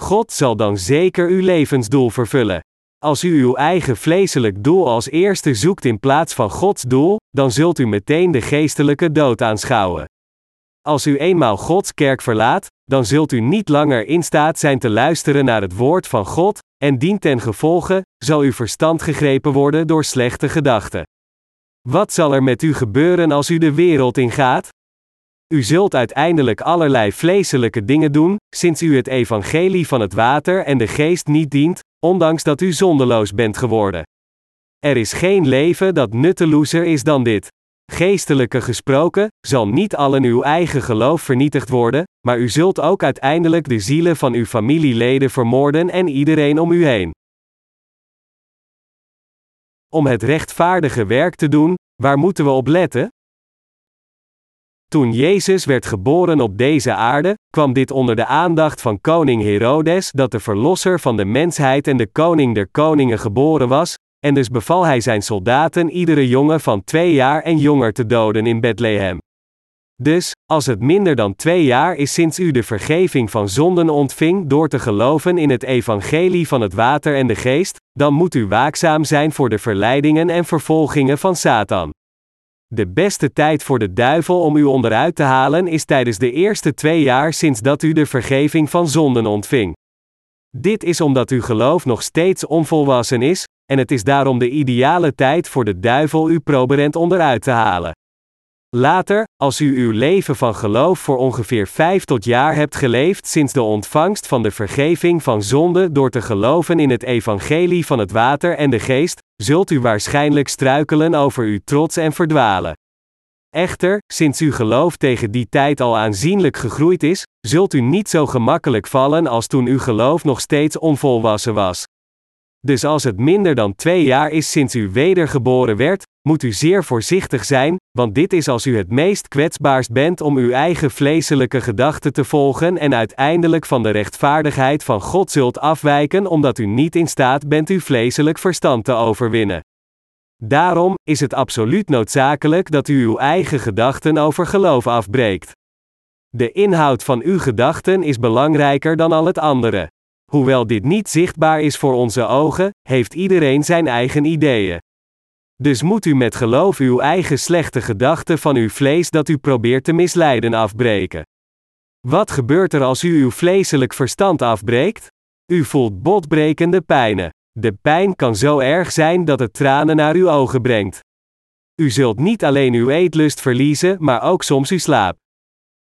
God zal dan zeker uw levensdoel vervullen. Als u uw eigen vleeselijk doel als eerste zoekt in plaats van Gods doel, dan zult u meteen de geestelijke dood aanschouwen. Als u eenmaal Gods kerk verlaat, dan zult u niet langer in staat zijn te luisteren naar het woord van God, en dien ten gevolge, zal uw verstand gegrepen worden door slechte gedachten. Wat zal er met u gebeuren als u de wereld ingaat? U zult uiteindelijk allerlei vleeselijke dingen doen, sinds u het evangelie van het water en de geest niet dient, ondanks dat u zondeloos bent geworden. Er is geen leven dat nuttelozer is dan dit. Geestelijke gesproken, zal niet allen uw eigen geloof vernietigd worden, maar u zult ook uiteindelijk de zielen van uw familieleden vermoorden en iedereen om u heen. Om het rechtvaardige werk te doen, waar moeten we op letten? Toen Jezus werd geboren op deze aarde, kwam dit onder de aandacht van koning Herodes dat de verlosser van de mensheid en de koning der koningen geboren was, en dus beval hij zijn soldaten iedere jongen van twee jaar en jonger te doden in Bethlehem. Dus, als het minder dan twee jaar is sinds u de vergeving van zonden ontving door te geloven in het evangelie van het water en de geest, dan moet u waakzaam zijn voor de verleidingen en vervolgingen van Satan. De beste tijd voor de duivel om u onderuit te halen is tijdens de eerste twee jaar sinds dat u de vergeving van zonden ontving. Dit is omdat uw geloof nog steeds onvolwassen is, en het is daarom de ideale tijd voor de duivel u proberend onderuit te halen. Later, als u uw leven van geloof voor ongeveer vijf tot jaar hebt geleefd sinds de ontvangst van de vergeving van zonde door te geloven in het evangelie van het water en de geest, zult u waarschijnlijk struikelen over uw trots en verdwalen. Echter, sinds uw geloof tegen die tijd al aanzienlijk gegroeid is, zult u niet zo gemakkelijk vallen als toen uw geloof nog steeds onvolwassen was. Dus als het minder dan twee jaar is sinds u wedergeboren werd, moet u zeer voorzichtig zijn, want dit is als u het meest kwetsbaarst bent om uw eigen vleeselijke gedachten te volgen en uiteindelijk van de rechtvaardigheid van God zult afwijken omdat u niet in staat bent uw vleeselijk verstand te overwinnen. Daarom is het absoluut noodzakelijk dat u uw eigen gedachten over geloof afbreekt. De inhoud van uw gedachten is belangrijker dan al het andere. Hoewel dit niet zichtbaar is voor onze ogen, heeft iedereen zijn eigen ideeën. Dus moet u met geloof uw eigen slechte gedachten van uw vlees dat u probeert te misleiden afbreken. Wat gebeurt er als u uw vleeselijk verstand afbreekt? U voelt botbrekende pijnen. De pijn kan zo erg zijn dat het tranen naar uw ogen brengt. U zult niet alleen uw eetlust verliezen, maar ook soms uw slaap.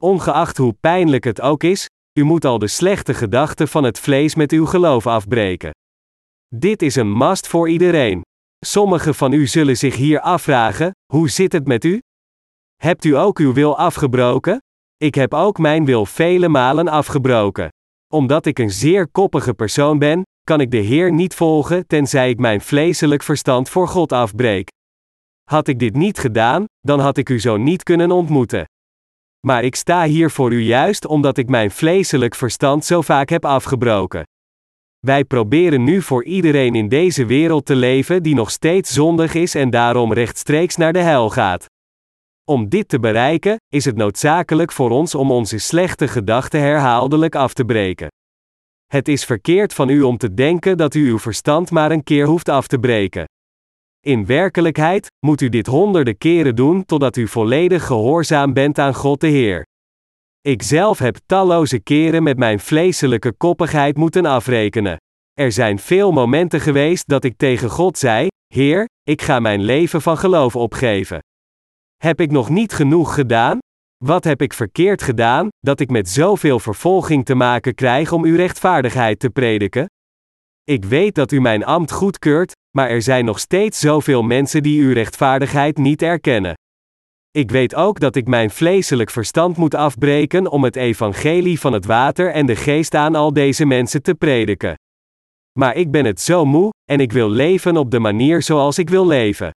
Ongeacht hoe pijnlijk het ook is, u moet al de slechte gedachten van het vlees met uw geloof afbreken. Dit is een must voor iedereen. Sommigen van u zullen zich hier afvragen: hoe zit het met u? Hebt u ook uw wil afgebroken? Ik heb ook mijn wil vele malen afgebroken. Omdat ik een zeer koppige persoon ben, kan ik de Heer niet volgen tenzij ik mijn vleeselijk verstand voor God afbreek. Had ik dit niet gedaan, dan had ik u zo niet kunnen ontmoeten. Maar ik sta hier voor u juist omdat ik mijn vleeselijk verstand zo vaak heb afgebroken. Wij proberen nu voor iedereen in deze wereld te leven die nog steeds zondig is en daarom rechtstreeks naar de hel gaat. Om dit te bereiken, is het noodzakelijk voor ons om onze slechte gedachten herhaaldelijk af te breken. Het is verkeerd van u om te denken dat u uw verstand maar een keer hoeft af te breken. In werkelijkheid moet u dit honderden keren doen totdat u volledig gehoorzaam bent aan God de Heer. Ik zelf heb talloze keren met mijn vleeselijke koppigheid moeten afrekenen. Er zijn veel momenten geweest dat ik tegen God zei: Heer, ik ga mijn leven van geloof opgeven. Heb ik nog niet genoeg gedaan? Wat heb ik verkeerd gedaan, dat ik met zoveel vervolging te maken krijg om uw rechtvaardigheid te prediken? Ik weet dat u mijn ambt goedkeurt, maar er zijn nog steeds zoveel mensen die uw rechtvaardigheid niet erkennen. Ik weet ook dat ik mijn vleeselijk verstand moet afbreken om het evangelie van het water en de geest aan al deze mensen te prediken. Maar ik ben het zo moe, en ik wil leven op de manier zoals ik wil leven.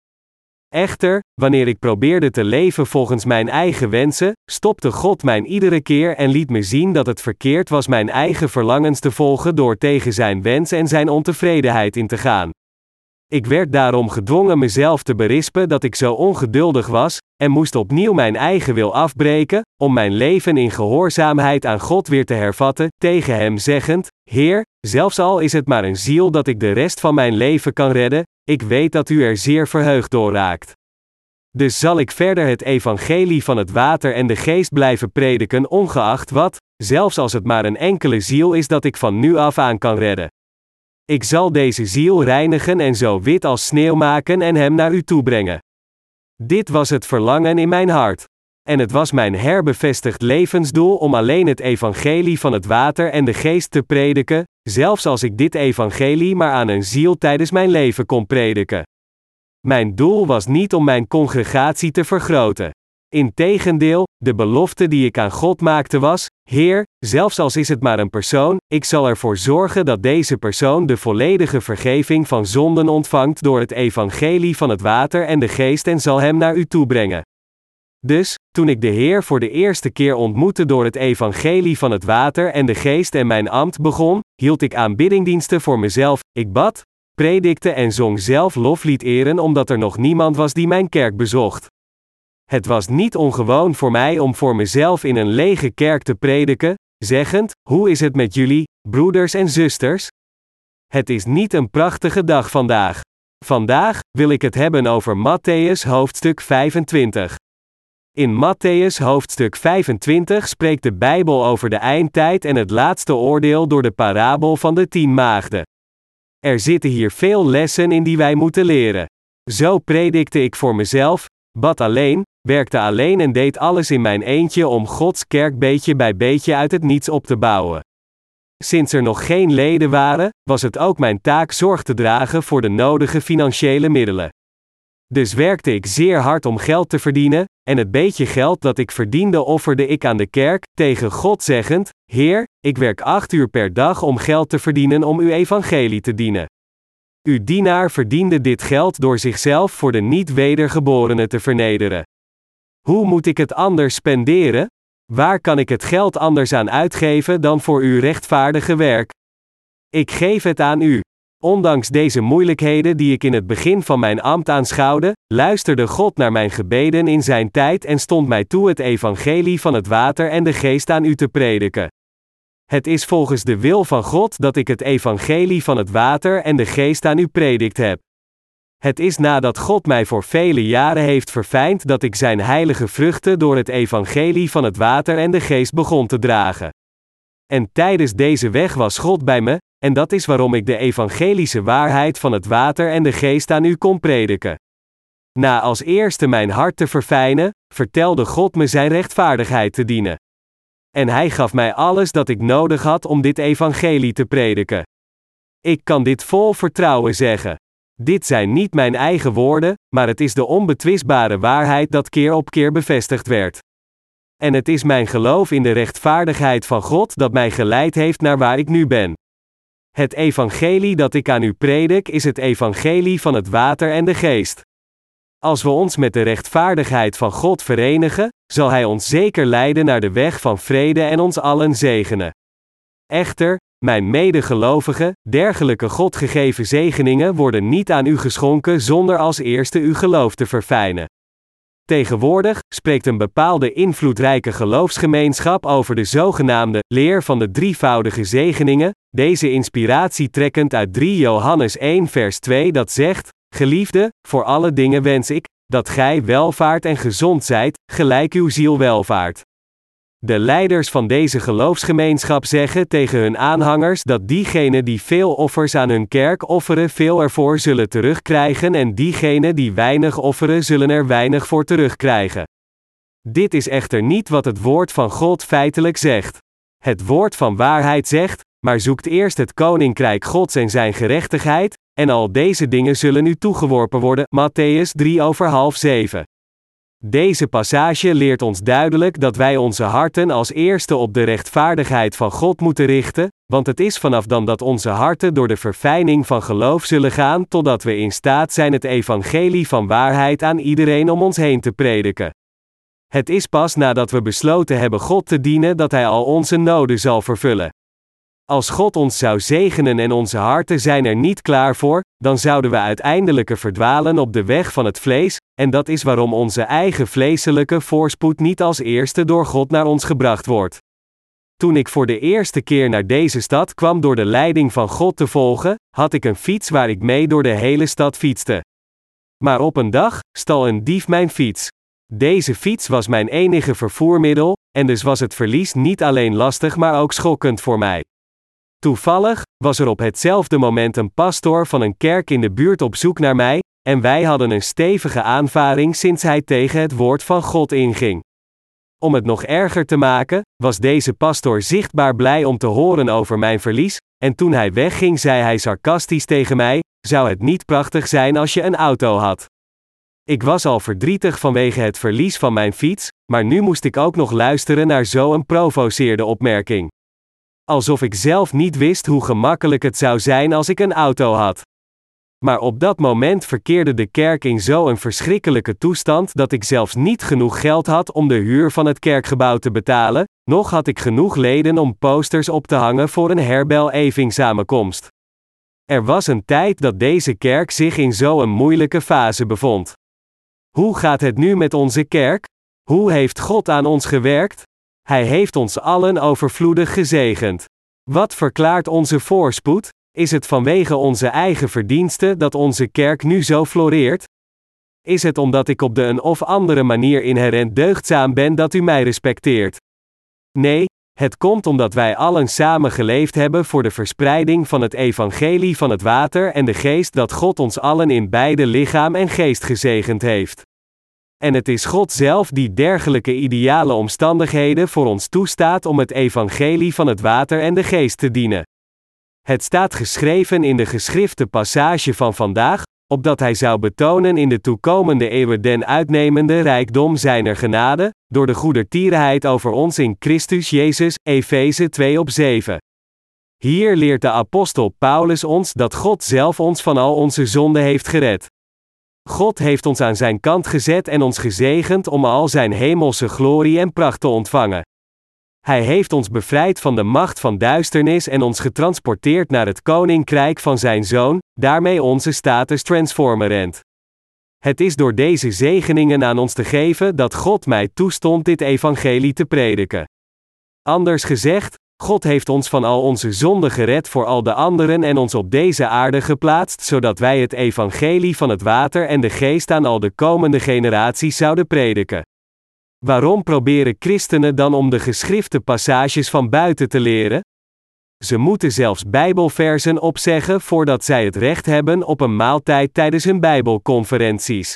Echter, wanneer ik probeerde te leven volgens mijn eigen wensen, stopte God mij iedere keer en liet me zien dat het verkeerd was mijn eigen verlangens te volgen door tegen zijn wens en zijn ontevredenheid in te gaan. Ik werd daarom gedwongen mezelf te berispen dat ik zo ongeduldig was, en moest opnieuw mijn eigen wil afbreken, om mijn leven in gehoorzaamheid aan God weer te hervatten, tegen Hem zeggend: Heer, zelfs al is het maar een ziel dat ik de rest van mijn leven kan redden, ik weet dat U er zeer verheugd door raakt. Dus zal ik verder het evangelie van het water en de geest blijven prediken, ongeacht wat, zelfs als het maar een enkele ziel is dat ik van nu af aan kan redden. Ik zal deze ziel reinigen en zo wit als sneeuw maken en hem naar u toe brengen. Dit was het verlangen in mijn hart. En het was mijn herbevestigd levensdoel om alleen het evangelie van het water en de geest te prediken, zelfs als ik dit evangelie maar aan een ziel tijdens mijn leven kon prediken. Mijn doel was niet om mijn congregatie te vergroten. Integendeel, de belofte die ik aan God maakte was: Heer, zelfs als is het maar een persoon, ik zal ervoor zorgen dat deze persoon de volledige vergeving van zonden ontvangt door het evangelie van het water en de geest en zal hem naar u toe brengen. Dus, toen ik de Heer voor de eerste keer ontmoette door het evangelie van het water en de geest en mijn ambt begon, hield ik aanbiddingdiensten voor mezelf, ik bad, predikte en zong zelf loflied eren omdat er nog niemand was die mijn kerk bezocht. Het was niet ongewoon voor mij om voor mezelf in een lege kerk te prediken, zeggend: Hoe is het met jullie, broeders en zusters? Het is niet een prachtige dag vandaag. Vandaag wil ik het hebben over Matthäus hoofdstuk 25. In Matthäus hoofdstuk 25 spreekt de Bijbel over de eindtijd en het laatste oordeel door de parabel van de tien maagden. Er zitten hier veel lessen in die wij moeten leren. Zo predikte ik voor mezelf, bad alleen, werkte alleen en deed alles in mijn eentje om Gods kerk beetje bij beetje uit het niets op te bouwen. Sinds er nog geen leden waren, was het ook mijn taak zorg te dragen voor de nodige financiële middelen. Dus werkte ik zeer hard om geld te verdienen, en het beetje geld dat ik verdiende offerde ik aan de kerk, tegen God zeggend: Heer, ik werk acht uur per dag om geld te verdienen om uw evangelie te dienen. Uw dienaar verdiende dit geld door zichzelf voor de niet-wedergeborenen te vernederen. Hoe moet ik het anders spenderen? Waar kan ik het geld anders aan uitgeven dan voor uw rechtvaardige werk? Ik geef het aan u. Ondanks deze moeilijkheden die ik in het begin van mijn ambt aanschouwde, luisterde God naar mijn gebeden in zijn tijd en stond mij toe het evangelie van het water en de geest aan u te prediken. Het is volgens de wil van God dat ik het evangelie van het water en de geest aan u predikt heb. Het is nadat God mij voor vele jaren heeft verfijnd dat ik zijn heilige vruchten door het evangelie van het water en de geest begon te dragen. En tijdens deze weg was God bij me, en dat is waarom ik de evangelische waarheid van het water en de geest aan u kon prediken. Na als eerste mijn hart te verfijnen, vertelde God me zijn rechtvaardigheid te dienen. En hij gaf mij alles dat ik nodig had om dit evangelie te prediken. Ik kan dit vol vertrouwen zeggen. Dit zijn niet mijn eigen woorden, maar het is de onbetwistbare waarheid dat keer op keer bevestigd werd. En het is mijn geloof in de rechtvaardigheid van God dat mij geleid heeft naar waar ik nu ben. Het evangelie dat ik aan u predik is het evangelie van het water en de geest. Als we ons met de rechtvaardigheid van God verenigen, zal Hij ons zeker leiden naar de weg van vrede en ons allen zegenen. Echter, mijn medegelovigen, dergelijke God gegeven zegeningen worden niet aan u geschonken zonder als eerste uw geloof te verfijnen. Tegenwoordig spreekt een bepaalde invloedrijke geloofsgemeenschap over de zogenaamde leer van de drievoudige zegeningen, deze inspiratie trekkend uit 3 Johannes 1 vers 2 dat zegt: Geliefde, voor alle dingen wens ik dat gij welvaart en gezond zijt, gelijk uw ziel welvaart. De leiders van deze geloofsgemeenschap zeggen tegen hun aanhangers dat diegenen die veel offers aan hun kerk offeren veel ervoor zullen terugkrijgen en diegenen die weinig offeren zullen er weinig voor terugkrijgen. Dit is echter niet wat het woord van God feitelijk zegt. Het woord van waarheid zegt, maar zoekt eerst het koninkrijk Gods en zijn gerechtigheid, en al deze dingen zullen u toegeworpen worden. Matthäus 3 over half 7. Deze passage leert ons duidelijk dat wij onze harten als eerste op de rechtvaardigheid van God moeten richten, want het is vanaf dan dat onze harten door de verfijning van geloof zullen gaan totdat we in staat zijn het evangelie van waarheid aan iedereen om ons heen te prediken. Het is pas nadat we besloten hebben God te dienen dat Hij al onze noden zal vervullen. Als God ons zou zegenen en onze harten zijn er niet klaar voor, dan zouden we uiteindelijk verdwalen op de weg van het vlees, en dat is waarom onze eigen vleeselijke voorspoed niet als eerste door God naar ons gebracht wordt. Toen ik voor de eerste keer naar deze stad kwam door de leiding van God te volgen, had ik een fiets waar ik mee door de hele stad fietste. Maar op een dag stal een dief mijn fiets. Deze fiets was mijn enige vervoermiddel, en dus was het verlies niet alleen lastig maar ook schokkend voor mij. Toevallig was er op hetzelfde moment een pastoor van een kerk in de buurt op zoek naar mij, en wij hadden een stevige aanvaring sinds hij tegen het woord van God inging. Om het nog erger te maken, was deze pastoor zichtbaar blij om te horen over mijn verlies, en toen hij wegging zei hij sarcastisch tegen mij: Zou het niet prachtig zijn als je een auto had? Ik was al verdrietig vanwege het verlies van mijn fiets, maar nu moest ik ook nog luisteren naar zo'n provoceerde opmerking. Alsof ik zelf niet wist hoe gemakkelijk het zou zijn als ik een auto had. Maar op dat moment verkeerde de kerk in zo'n verschrikkelijke toestand dat ik zelfs niet genoeg geld had om de huur van het kerkgebouw te betalen, nog had ik genoeg leden om posters op te hangen voor een herbelevingssamenkomst. Er was een tijd dat deze kerk zich in zo'n moeilijke fase bevond. Hoe gaat het nu met onze kerk? Hoe heeft God aan ons gewerkt? Hij heeft ons allen overvloedig gezegend. Wat verklaart onze voorspoed? Is het vanwege onze eigen verdiensten dat onze kerk nu zo floreert? Is het omdat ik op de een of andere manier inherent deugdzaam ben dat u mij respecteert? Nee, het komt omdat wij allen samen geleefd hebben voor de verspreiding van het evangelie van het water en de geest dat God ons allen in beide lichaam en geest gezegend heeft. En het is God zelf die dergelijke ideale omstandigheden voor ons toestaat om het evangelie van het water en de geest te dienen. Het staat geschreven in de geschrifte passage van vandaag, opdat hij zou betonen in de toekomende eeuwen den uitnemende rijkdom zijner genade, door de goedertierenheid over ons in Christus Jezus, Efeze 2 op 7. Hier leert de apostel Paulus ons dat God zelf ons van al onze zonden heeft gered. God heeft ons aan zijn kant gezet en ons gezegend om al zijn hemelse glorie en pracht te ontvangen. Hij heeft ons bevrijd van de macht van duisternis en ons getransporteerd naar het koninkrijk van zijn zoon, daarmee onze status transformerend. Het is door deze zegeningen aan ons te geven dat God mij toestond dit evangelie te prediken. Anders gezegd, God heeft ons van al onze zonden gered voor al de anderen en ons op deze aarde geplaatst, zodat wij het evangelie van het water en de geest aan al de komende generaties zouden prediken. Waarom proberen christenen dan om de geschrifte passages van buiten te leren? Ze moeten zelfs Bijbelversen opzeggen voordat zij het recht hebben op een maaltijd tijdens hun Bijbelconferenties.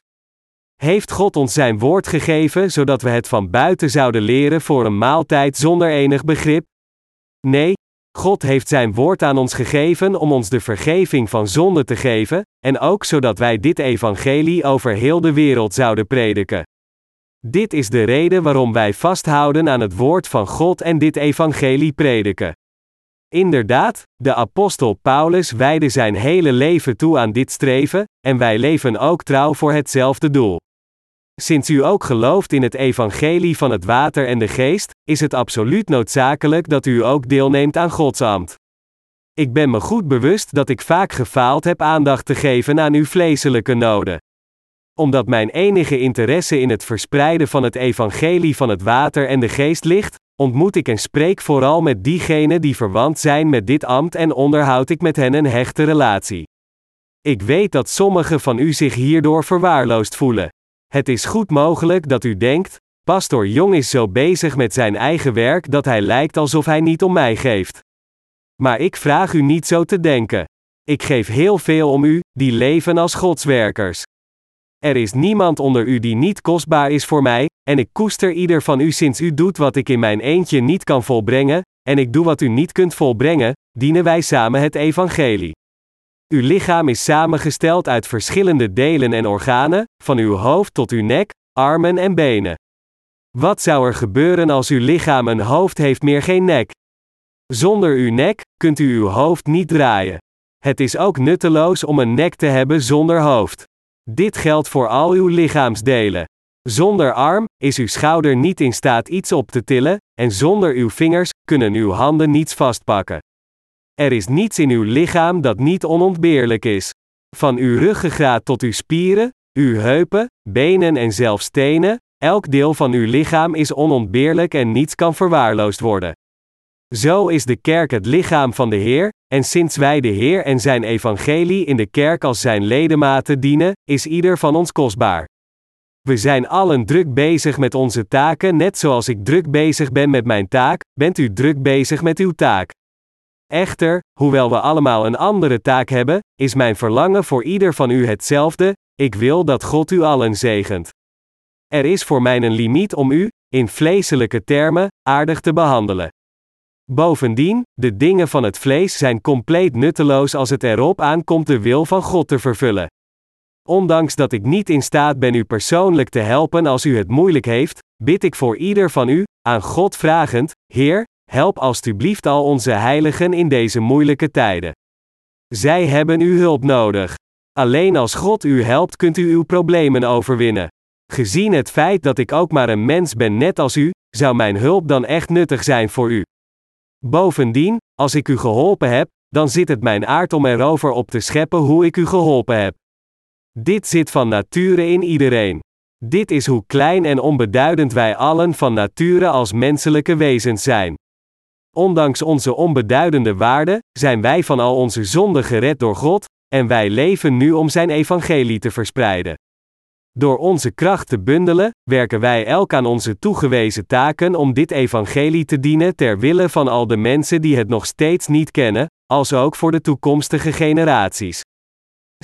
Heeft God ons zijn woord gegeven zodat we het van buiten zouden leren voor een maaltijd zonder enig begrip? Nee, God heeft zijn woord aan ons gegeven om ons de vergeving van zonde te geven, en ook zodat wij dit evangelie over heel de wereld zouden prediken. Dit is de reden waarom wij vasthouden aan het woord van God en dit evangelie prediken. Inderdaad, de apostel Paulus wijde zijn hele leven toe aan dit streven, en wij leven ook trouw voor hetzelfde doel. Sinds u ook gelooft in het evangelie van het water en de geest, is het absoluut noodzakelijk dat u ook deelneemt aan Gods ambt. Ik ben me goed bewust dat ik vaak gefaald heb aandacht te geven aan uw vleeselijke noden. Omdat mijn enige interesse in het verspreiden van het evangelie van het water en de geest ligt, ontmoet ik en spreek vooral met diegenen die verwant zijn met dit ambt en onderhoud ik met hen een hechte relatie. Ik weet dat sommigen van u zich hierdoor verwaarloosd voelen. Het is goed mogelijk dat u denkt, Pastor Jong is zo bezig met zijn eigen werk dat hij lijkt alsof hij niet om mij geeft. Maar ik vraag u niet zo te denken. Ik geef heel veel om u, die leven als godswerkers. Er is niemand onder u die niet kostbaar is voor mij, en ik koester ieder van u sinds u doet wat ik in mijn eentje niet kan volbrengen, en ik doe wat u niet kunt volbrengen, dienen wij samen het evangelie. Uw lichaam is samengesteld uit verschillende delen en organen, van uw hoofd tot uw nek, armen en benen. Wat zou er gebeuren als uw lichaam een hoofd heeft meer geen nek? Zonder uw nek kunt u uw hoofd niet draaien. Het is ook nutteloos om een nek te hebben zonder hoofd. Dit geldt voor al uw lichaamsdelen. Zonder arm is uw schouder niet in staat iets op te tillen, en zonder uw vingers kunnen uw handen niets vastpakken. Er is niets in uw lichaam dat niet onontbeerlijk is. Van uw ruggengraat tot uw spieren, uw heupen, benen en zelfs tenen, elk deel van uw lichaam is onontbeerlijk en niets kan verwaarloosd worden. Zo is de kerk het lichaam van de Heer, en sinds wij de Heer en zijn evangelie in de kerk als zijn ledematen dienen, is ieder van ons kostbaar. We zijn allen druk bezig met onze taken, net zoals ik druk bezig ben met mijn taak, bent u druk bezig met uw taak. Echter, hoewel we allemaal een andere taak hebben, is mijn verlangen voor ieder van u hetzelfde: ik wil dat God u allen zegent. Er is voor mij een limiet om u, in vleeselijke termen, aardig te behandelen. Bovendien, de dingen van het vlees zijn compleet nutteloos als het erop aankomt de wil van God te vervullen. Ondanks dat ik niet in staat ben u persoonlijk te helpen als u het moeilijk heeft, bid ik voor ieder van u, aan God vragend: Heer, help alstublieft al onze heiligen in deze moeilijke tijden. Zij hebben uw hulp nodig. Alleen als God u helpt kunt u uw problemen overwinnen. Gezien het feit dat ik ook maar een mens ben net als u, zou mijn hulp dan echt nuttig zijn voor u. Bovendien, als ik u geholpen heb, dan zit het mijn aard om erover op te scheppen hoe ik u geholpen heb. Dit zit van nature in iedereen. Dit is hoe klein en onbeduidend wij allen van nature als menselijke wezens zijn. Ondanks onze onbeduidende waarde, zijn wij van al onze zonden gered door God, en wij leven nu om Zijn evangelie te verspreiden. Door onze kracht te bundelen, werken wij elk aan onze toegewezen taken om dit evangelie te dienen ter wille van al de mensen die het nog steeds niet kennen, als ook voor de toekomstige generaties.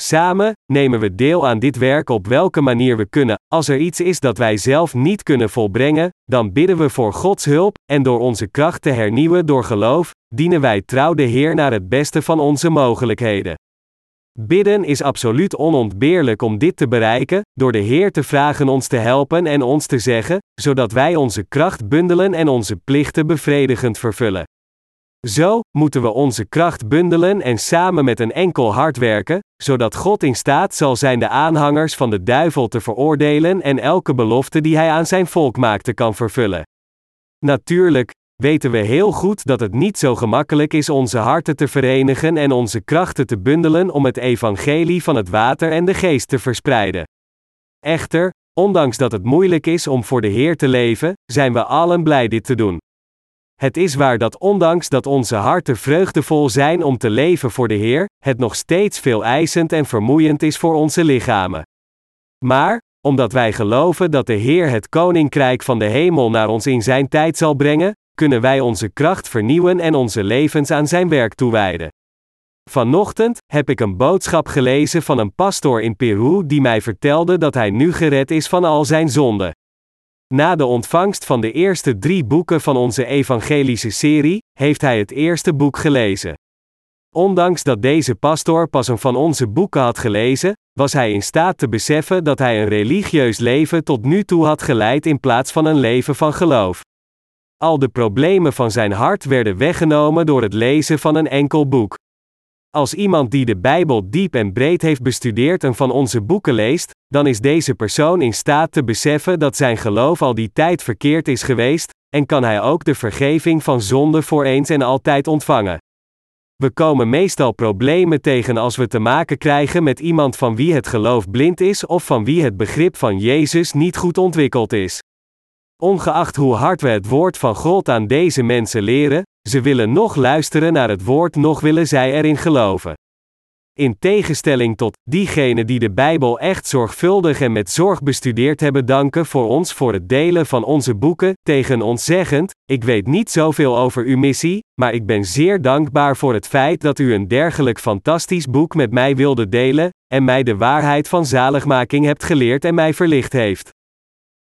Samen nemen we deel aan dit werk op welke manier we kunnen. Als er iets is dat wij zelf niet kunnen volbrengen, dan bidden we voor Gods hulp, en door onze kracht te hernieuwen door geloof, dienen wij trouw de Heer naar het beste van onze mogelijkheden. Bidden is absoluut onontbeerlijk om dit te bereiken, door de Heer te vragen ons te helpen en ons te zeggen, zodat wij onze kracht bundelen en onze plichten bevredigend vervullen. Zo moeten we onze kracht bundelen en samen met een enkel hart werken, zodat God in staat zal zijn de aanhangers van de duivel te veroordelen en elke belofte die hij aan zijn volk maakte kan vervullen. Natuurlijk, weten we heel goed dat het niet zo gemakkelijk is onze harten te verenigen en onze krachten te bundelen om het evangelie van het water en de geest te verspreiden. Echter, ondanks dat het moeilijk is om voor de Heer te leven, zijn we allen blij dit te doen. Het is waar dat ondanks dat onze harten vreugdevol zijn om te leven voor de Heer, het nog steeds veel eisend en vermoeiend is voor onze lichamen. Maar, omdat wij geloven dat de Heer het koninkrijk van de hemel naar ons in zijn tijd zal brengen, kunnen wij onze kracht vernieuwen en onze levens aan zijn werk toewijden. Vanochtend heb ik een boodschap gelezen van een pastoor in Peru die mij vertelde dat hij nu gered is van al zijn zonden. Na de ontvangst van de eerste drie boeken van onze evangelische serie, heeft hij het eerste boek gelezen. Ondanks dat deze pastoor pas een van onze boeken had gelezen, was hij in staat te beseffen dat hij een religieus leven tot nu toe had geleid in plaats van een leven van geloof. Al de problemen van zijn hart werden weggenomen door het lezen van een enkel boek. Als iemand die de Bijbel diep en breed heeft bestudeerd en van onze boeken leest, dan is deze persoon in staat te beseffen dat zijn geloof al die tijd verkeerd is geweest, en kan hij ook de vergeving van zonde voor eens en altijd ontvangen. We komen meestal problemen tegen als we te maken krijgen met iemand van wie het geloof blind is of van wie het begrip van Jezus niet goed ontwikkeld is. Ongeacht hoe hard we het woord van God aan deze mensen leren, ze willen nog luisteren naar het woord, nog willen zij erin geloven. In tegenstelling tot diegenen die de Bijbel echt zorgvuldig en met zorg bestudeerd hebben, danken voor ons voor het delen van onze boeken, tegen ons zeggend: Ik weet niet zoveel over uw missie, maar ik ben zeer dankbaar voor het feit dat u een dergelijk fantastisch boek met mij wilde delen, en mij de waarheid van zaligmaking hebt geleerd en mij verlicht heeft.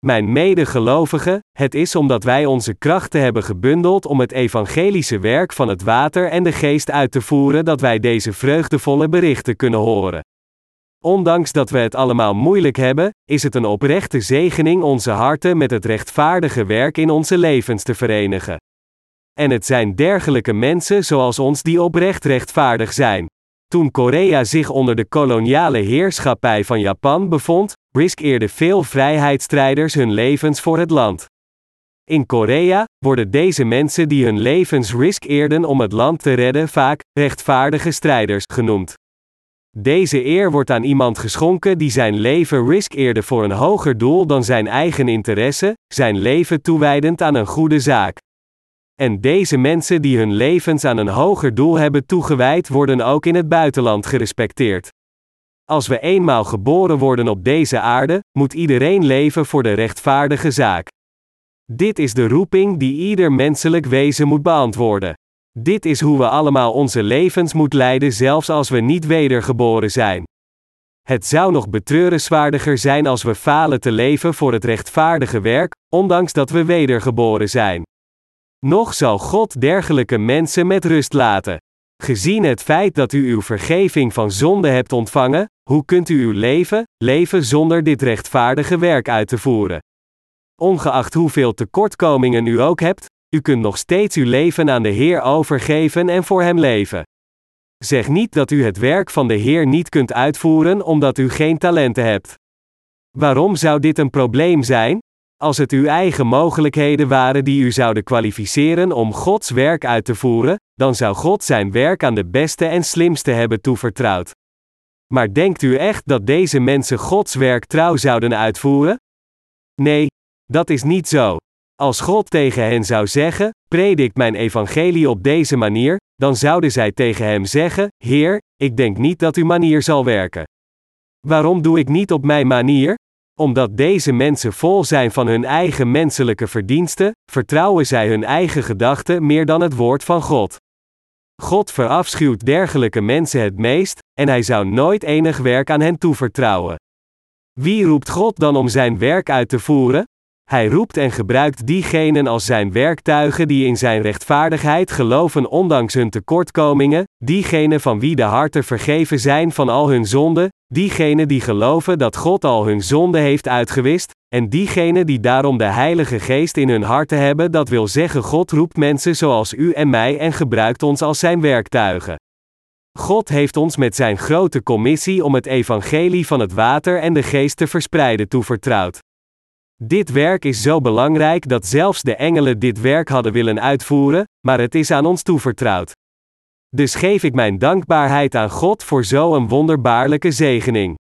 Mijn medegelovigen, het is omdat wij onze krachten hebben gebundeld om het evangelische werk van het water en de geest uit te voeren dat wij deze vreugdevolle berichten kunnen horen. Ondanks dat we het allemaal moeilijk hebben, is het een oprechte zegening onze harten met het rechtvaardige werk in onze levens te verenigen. En het zijn dergelijke mensen zoals ons die oprecht rechtvaardig zijn. Toen Korea zich onder de koloniale heerschappij van Japan bevond, riskeerden veel vrijheidsstrijders hun levens voor het land. In Korea worden deze mensen die hun levens riskeerden om het land te redden vaak rechtvaardige strijders genoemd. Deze eer wordt aan iemand geschonken die zijn leven riskeerde voor een hoger doel dan zijn eigen interesse, zijn leven toewijdend aan een goede zaak. En deze mensen die hun levens aan een hoger doel hebben toegewijd, worden ook in het buitenland gerespecteerd. Als we eenmaal geboren worden op deze aarde, moet iedereen leven voor de rechtvaardige zaak. Dit is de roeping die ieder menselijk wezen moet beantwoorden. Dit is hoe we allemaal onze levens moeten leiden, zelfs als we niet wedergeboren zijn. Het zou nog betreurenswaardiger zijn als we falen te leven voor het rechtvaardige werk, ondanks dat we wedergeboren zijn. Nog zal God dergelijke mensen met rust laten. Gezien het feit dat u uw vergeving van zonde hebt ontvangen, hoe kunt u uw leven leven zonder dit rechtvaardige werk uit te voeren? Ongeacht hoeveel tekortkomingen u ook hebt, u kunt nog steeds uw leven aan de Heer overgeven en voor Hem leven. Zeg niet dat u het werk van de Heer niet kunt uitvoeren omdat u geen talenten hebt. Waarom zou dit een probleem zijn? Als het uw eigen mogelijkheden waren die u zouden kwalificeren om Gods werk uit te voeren, dan zou God zijn werk aan de beste en slimste hebben toevertrouwd. Maar denkt u echt dat deze mensen Gods werk trouw zouden uitvoeren? Nee, dat is niet zo. Als God tegen hen zou zeggen: predik mijn evangelie op deze manier, dan zouden zij tegen hem zeggen: Heer, ik denk niet dat uw manier zal werken. Waarom doe ik niet op mijn manier? Omdat deze mensen vol zijn van hun eigen menselijke verdiensten, vertrouwen zij hun eigen gedachten meer dan het woord van God. God verafschuwt dergelijke mensen het meest, en hij zou nooit enig werk aan hen toevertrouwen. Wie roept God dan om zijn werk uit te voeren? Hij roept en gebruikt diegenen als zijn werktuigen die in zijn rechtvaardigheid geloven ondanks hun tekortkomingen, diegenen van wie de harten vergeven zijn van al hun zonden, diegenen die geloven dat God al hun zonden heeft uitgewist, en diegenen die daarom de Heilige Geest in hun harten hebben, dat wil zeggen God roept mensen zoals u en mij en gebruikt ons als zijn werktuigen. God heeft ons met zijn grote commissie om het evangelie van het water en de geest te verspreiden toevertrouwd. Dit werk is zo belangrijk dat zelfs de engelen dit werk hadden willen uitvoeren, maar het is aan ons toevertrouwd. Dus geef ik mijn dankbaarheid aan God voor zo'n wonderbaarlijke zegening.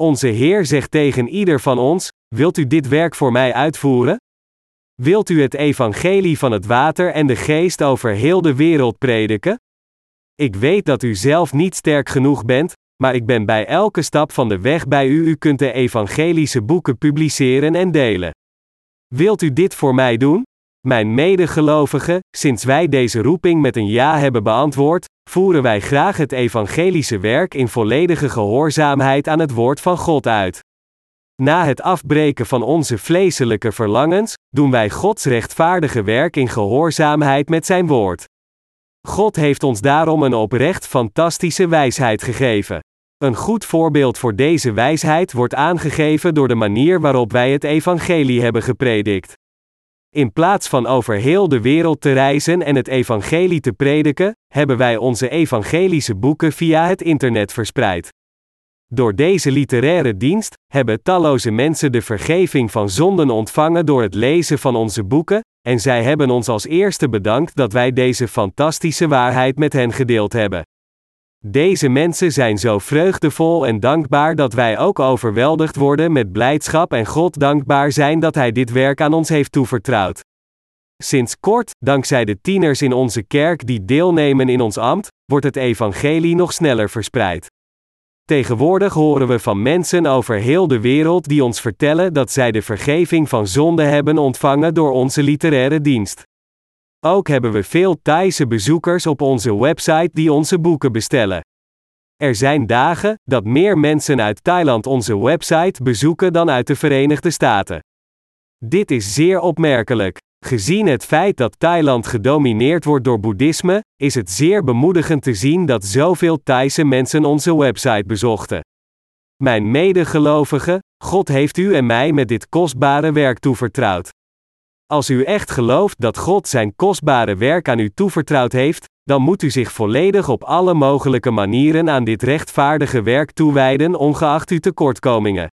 Onze Heer zegt tegen ieder van ons: Wilt u dit werk voor mij uitvoeren? Wilt u het evangelie van het water en de geest over heel de wereld prediken? Ik weet dat u zelf niet sterk genoeg bent, maar ik ben bij elke stap van de weg bij u. U kunt de evangelische boeken publiceren en delen. Wilt u dit voor mij doen? Mijn medegelovigen, sinds wij deze roeping met een ja hebben beantwoord, voeren wij graag het evangelische werk in volledige gehoorzaamheid aan het woord van God uit. Na het afbreken van onze vleeselijke verlangens, doen wij Gods rechtvaardige werk in gehoorzaamheid met Zijn woord. God heeft ons daarom een oprecht fantastische wijsheid gegeven. Een goed voorbeeld voor deze wijsheid wordt aangegeven door de manier waarop wij het evangelie hebben gepredikt. In plaats van over heel de wereld te reizen en het evangelie te prediken, hebben wij onze evangelische boeken via het internet verspreid. Door deze literaire dienst hebben talloze mensen de vergeving van zonden ontvangen door het lezen van onze boeken, en zij hebben ons als eerste bedankt dat wij deze fantastische waarheid met hen gedeeld hebben. Deze mensen zijn zo vreugdevol en dankbaar dat wij ook overweldigd worden met blijdschap en God dankbaar zijn dat Hij dit werk aan ons heeft toevertrouwd. Sinds kort, dankzij de tieners in onze kerk die deelnemen in ons ambt, wordt het evangelie nog sneller verspreid. Tegenwoordig horen we van mensen over heel de wereld die ons vertellen dat zij de vergeving van zonde hebben ontvangen door onze literaire dienst. Ook hebben we veel Thaise bezoekers op onze website die onze boeken bestellen. Er zijn dagen dat meer mensen uit Thailand onze website bezoeken dan uit de Verenigde Staten. Dit is zeer opmerkelijk. Gezien het feit dat Thailand gedomineerd wordt door boeddhisme, is het zeer bemoedigend te zien dat zoveel Thaise mensen onze website bezochten. Mijn medegelovigen, God heeft u en mij met dit kostbare werk toevertrouwd. Als u echt gelooft dat God zijn kostbare werk aan u toevertrouwd heeft, dan moet u zich volledig op alle mogelijke manieren aan dit rechtvaardige werk toewijden, ongeacht uw tekortkomingen.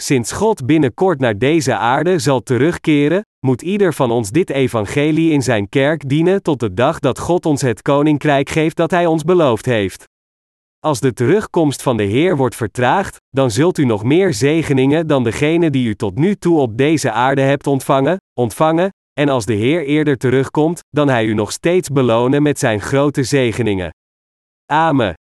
Sinds God binnenkort naar deze aarde zal terugkeren, moet ieder van ons dit evangelie in zijn kerk dienen tot de dag dat God ons het koninkrijk geeft dat Hij ons beloofd heeft. Als de terugkomst van de Heer wordt vertraagd, dan zult u nog meer zegeningen dan degene die u tot nu toe op deze aarde hebt ontvangen, ontvangen, en als de Heer eerder terugkomt, dan Hij u nog steeds belonen met zijn grote zegeningen. Amen.